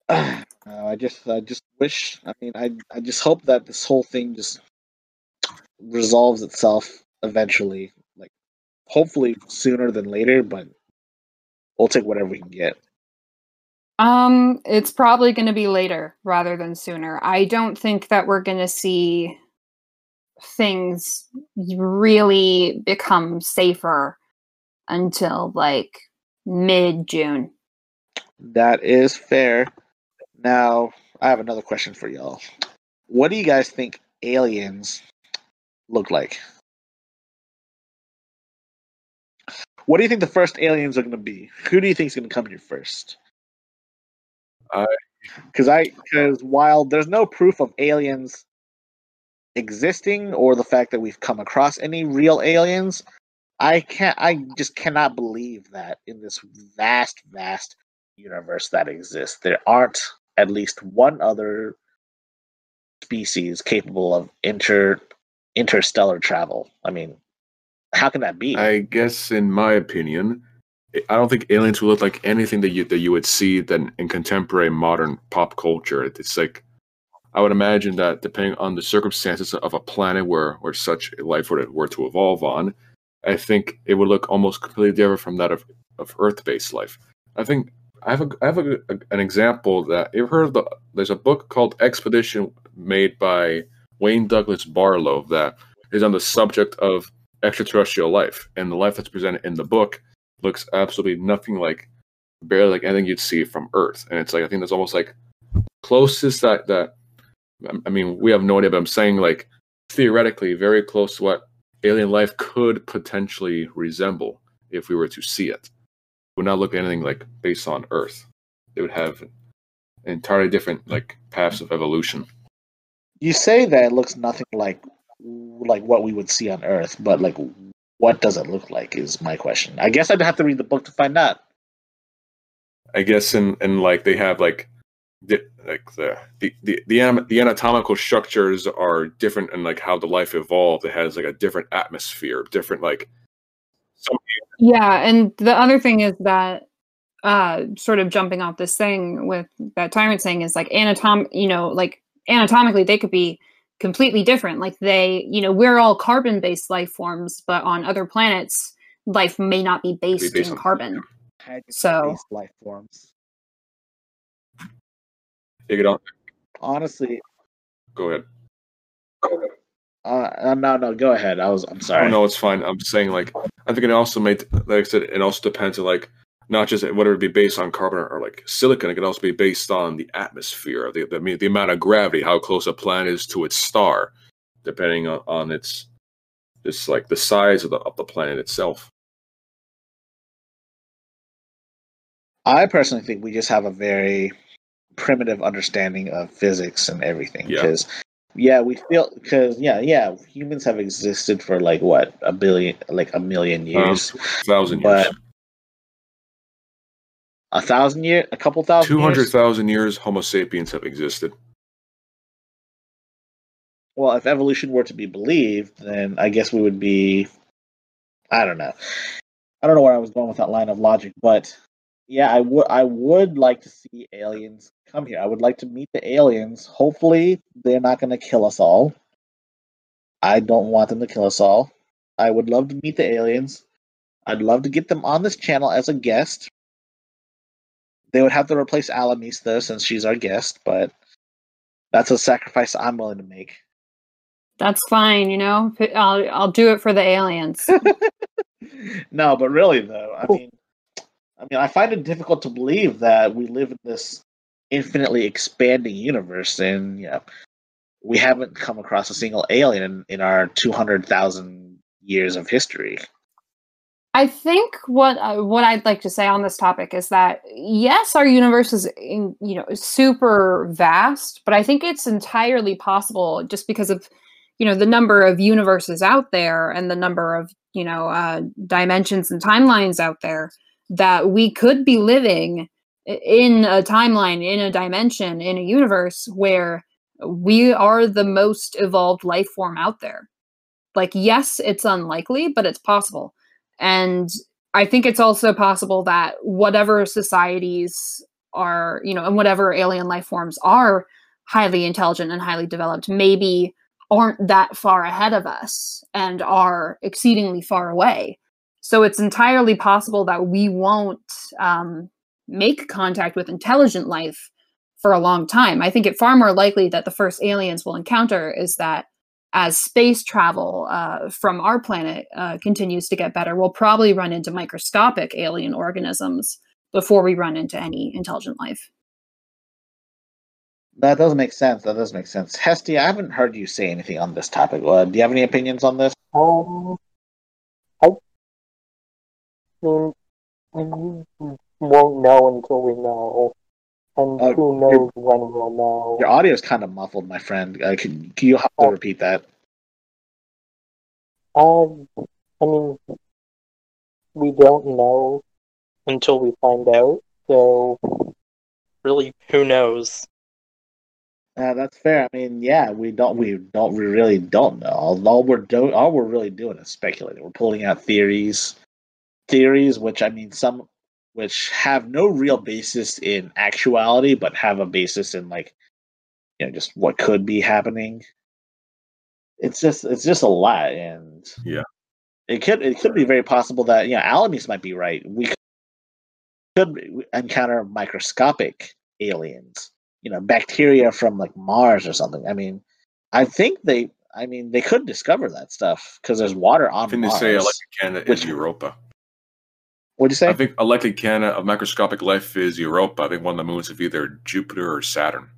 Uh, I just I just wish I mean I I just hope that this whole thing just resolves itself eventually. Like hopefully sooner than later, but we'll take whatever we can get. Um, it's probably going to be later rather than sooner. I don't think that we're going to see things really become safer until like mid June. That is fair. Now, I have another question for y'all. What do you guys think aliens look like? What do you think the first aliens are going to be? Who do you think is going to come here first? I- because I because while there's no proof of aliens existing or the fact that we've come across any real aliens, I can't I just cannot believe that in this vast vast universe that exists there aren't at least one other species capable of inter interstellar travel. I mean, how can that be? I guess, in my opinion, I don't think aliens will look like anything that you that you would see then in contemporary modern pop culture. It's like I would imagine that depending on the circumstances of a planet where where such life were to, were to evolve on, I think it would look almost completely different from that of, of Earth-based life. I think I have a I have a, a- an example that you've heard of the there's a book called Expedition made by Wayne Douglas Barlowe that is on the subject of extraterrestrial life, and the life that's presented in the book looks absolutely nothing like, barely like anything you'd see from Earth. And it's like I think that's almost like closest that that. I mean, we have no idea, but I'm saying like theoretically very close to what alien life could potentially resemble if we were to see it. It would not look anything like based on Earth. It would have entirely different like paths of evolution. You say that it looks nothing like like what we would see on Earth, but like what does it look like is my question. I guess I'd have to read the book to find out. I guess in and like they have like the, like the the the the, the anatomical structures are different and like how the life evolved. It has like a different atmosphere, different like. Some... Yeah, and the other thing is that uh sort of jumping off this thing with that tyrant saying is like anatom you know like anatomically they could be completely different like they you know we're all carbon based life forms but on other planets life may not be based, be based in carbon so life forms take it on honestly go ahead uh, no, no, go ahead. I was, I'm sorry. Oh, no, it's fine. I'm saying like, I think it also made, like I said, it also depends on like not just whether it be based on carbon or, or like silicon, it could also be based on the atmosphere, the, the, the amount of gravity, how close a planet is to its star, depending on, on its just like the size of the of the planet itself. I personally think we just have a very primitive understanding of physics and everything because yeah. yeah we feel because yeah yeah humans have existed for like what a billion like a million years um, thousand years a thousand year, a couple thousand. Two hundred thousand years, Homo sapiens have existed. Well, if evolution were to be believed, then I guess we would be. I don't know. I don't know where I was going with that line of logic, but yeah, I would. I would like to see aliens come here. I would like to meet the aliens. Hopefully, they're not going to kill us all. I don't want them to kill us all. I would love to meet the aliens. I'd love to get them on this channel as a guest they would have to replace Alamis though, since she's our guest, but that's a sacrifice I'm willing to make. That's fine, you know. I'll I'll do it for the aliens. no, but really though, I mean, I mean, I find it difficult to believe that we live in this infinitely expanding universe, and you know, we haven't come across a single alien in, in our two hundred thousand years of history. I think what uh, what I'd like to say on this topic is that yes, our universe is in, you know super vast, but I think it's entirely possible just because of you know the number of universes out there and the number of you know uh, dimensions and timelines out there that we could be living in a timeline, in a dimension, in a universe where we are the most evolved life form out there. Like, yes, it's unlikely, but it's possible and I think it's also possible that whatever societies are, you know, and whatever alien life forms are highly intelligent and highly developed, maybe aren't that far ahead of us and are exceedingly far away. So it's entirely possible that we won't um, make contact with intelligent life for a long time. I think it far more likely that the first aliens we'll encounter is that as space travel uh, from our planet uh, continues to get better, we'll probably run into microscopic alien organisms before we run into any intelligent life. That does make sense. That does make sense. Hesty, I haven't heard you say anything on this topic. Uh, do you have any opinions on this? Um, I mean, we won't know until we know. And uh, who knows when we'll know. Your audio is kind of muffled, my friend. Uh, can, can you have to oh. repeat that? Um, I mean, we don't know until we find out. So, really, who knows? Uh, that's fair. I mean, yeah, we don't, we don't, we really don't know. All, all we're doing, all we're really doing is speculating. We're pulling out theories, theories, which I mean, some which have no real basis in actuality, but have a basis in like you know just what could be happening. It's just it's just a lot, and yeah, it could it could be very possible that you know Alamis might be right. We could encounter microscopic aliens, you know, bacteria from like Mars or something. I mean, I think they. I mean, they could discover that stuff because there's water on Mars. they say a likely candidate Which- is Europa. What'd you say? I think a likely candidate of microscopic life is Europa. I think one of the moons of either Jupiter or Saturn.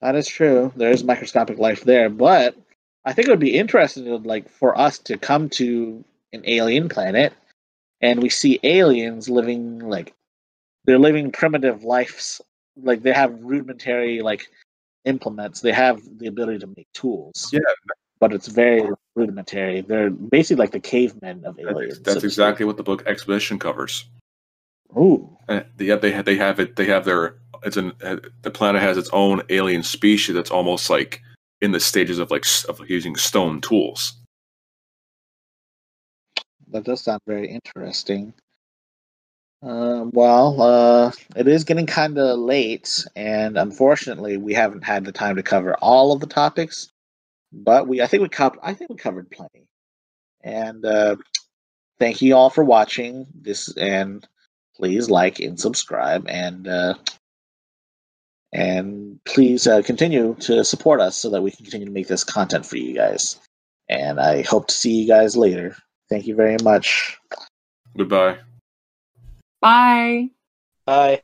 That is true. There is microscopic life there, but I think it would be interesting, like, for us to come to an alien planet, and we see aliens living like they're living primitive lives. Like they have rudimentary like implements. They have the ability to make tools. Yeah. But it's very rudimentary. They're basically like the cavemen of aliens. That's, that's exactly what the book Expedition covers. Ooh, And yeah, they have they have it. They have their. It's an uh, the planet has its own alien species that's almost like in the stages of like of using stone tools. that does sound very interesting. Uh, well, uh, it is getting kind of late, and unfortunately, we haven't had the time to cover all of the topics. But we, I think we covered, I think we covered plenty. And uh, thank you all for watching this, and please like and subscribe, and uh, and please uh, continue to support us so that we can continue to make this content for you guys. And I hope to see you guys later. Thank you very much. Goodbye. Bye. Bye.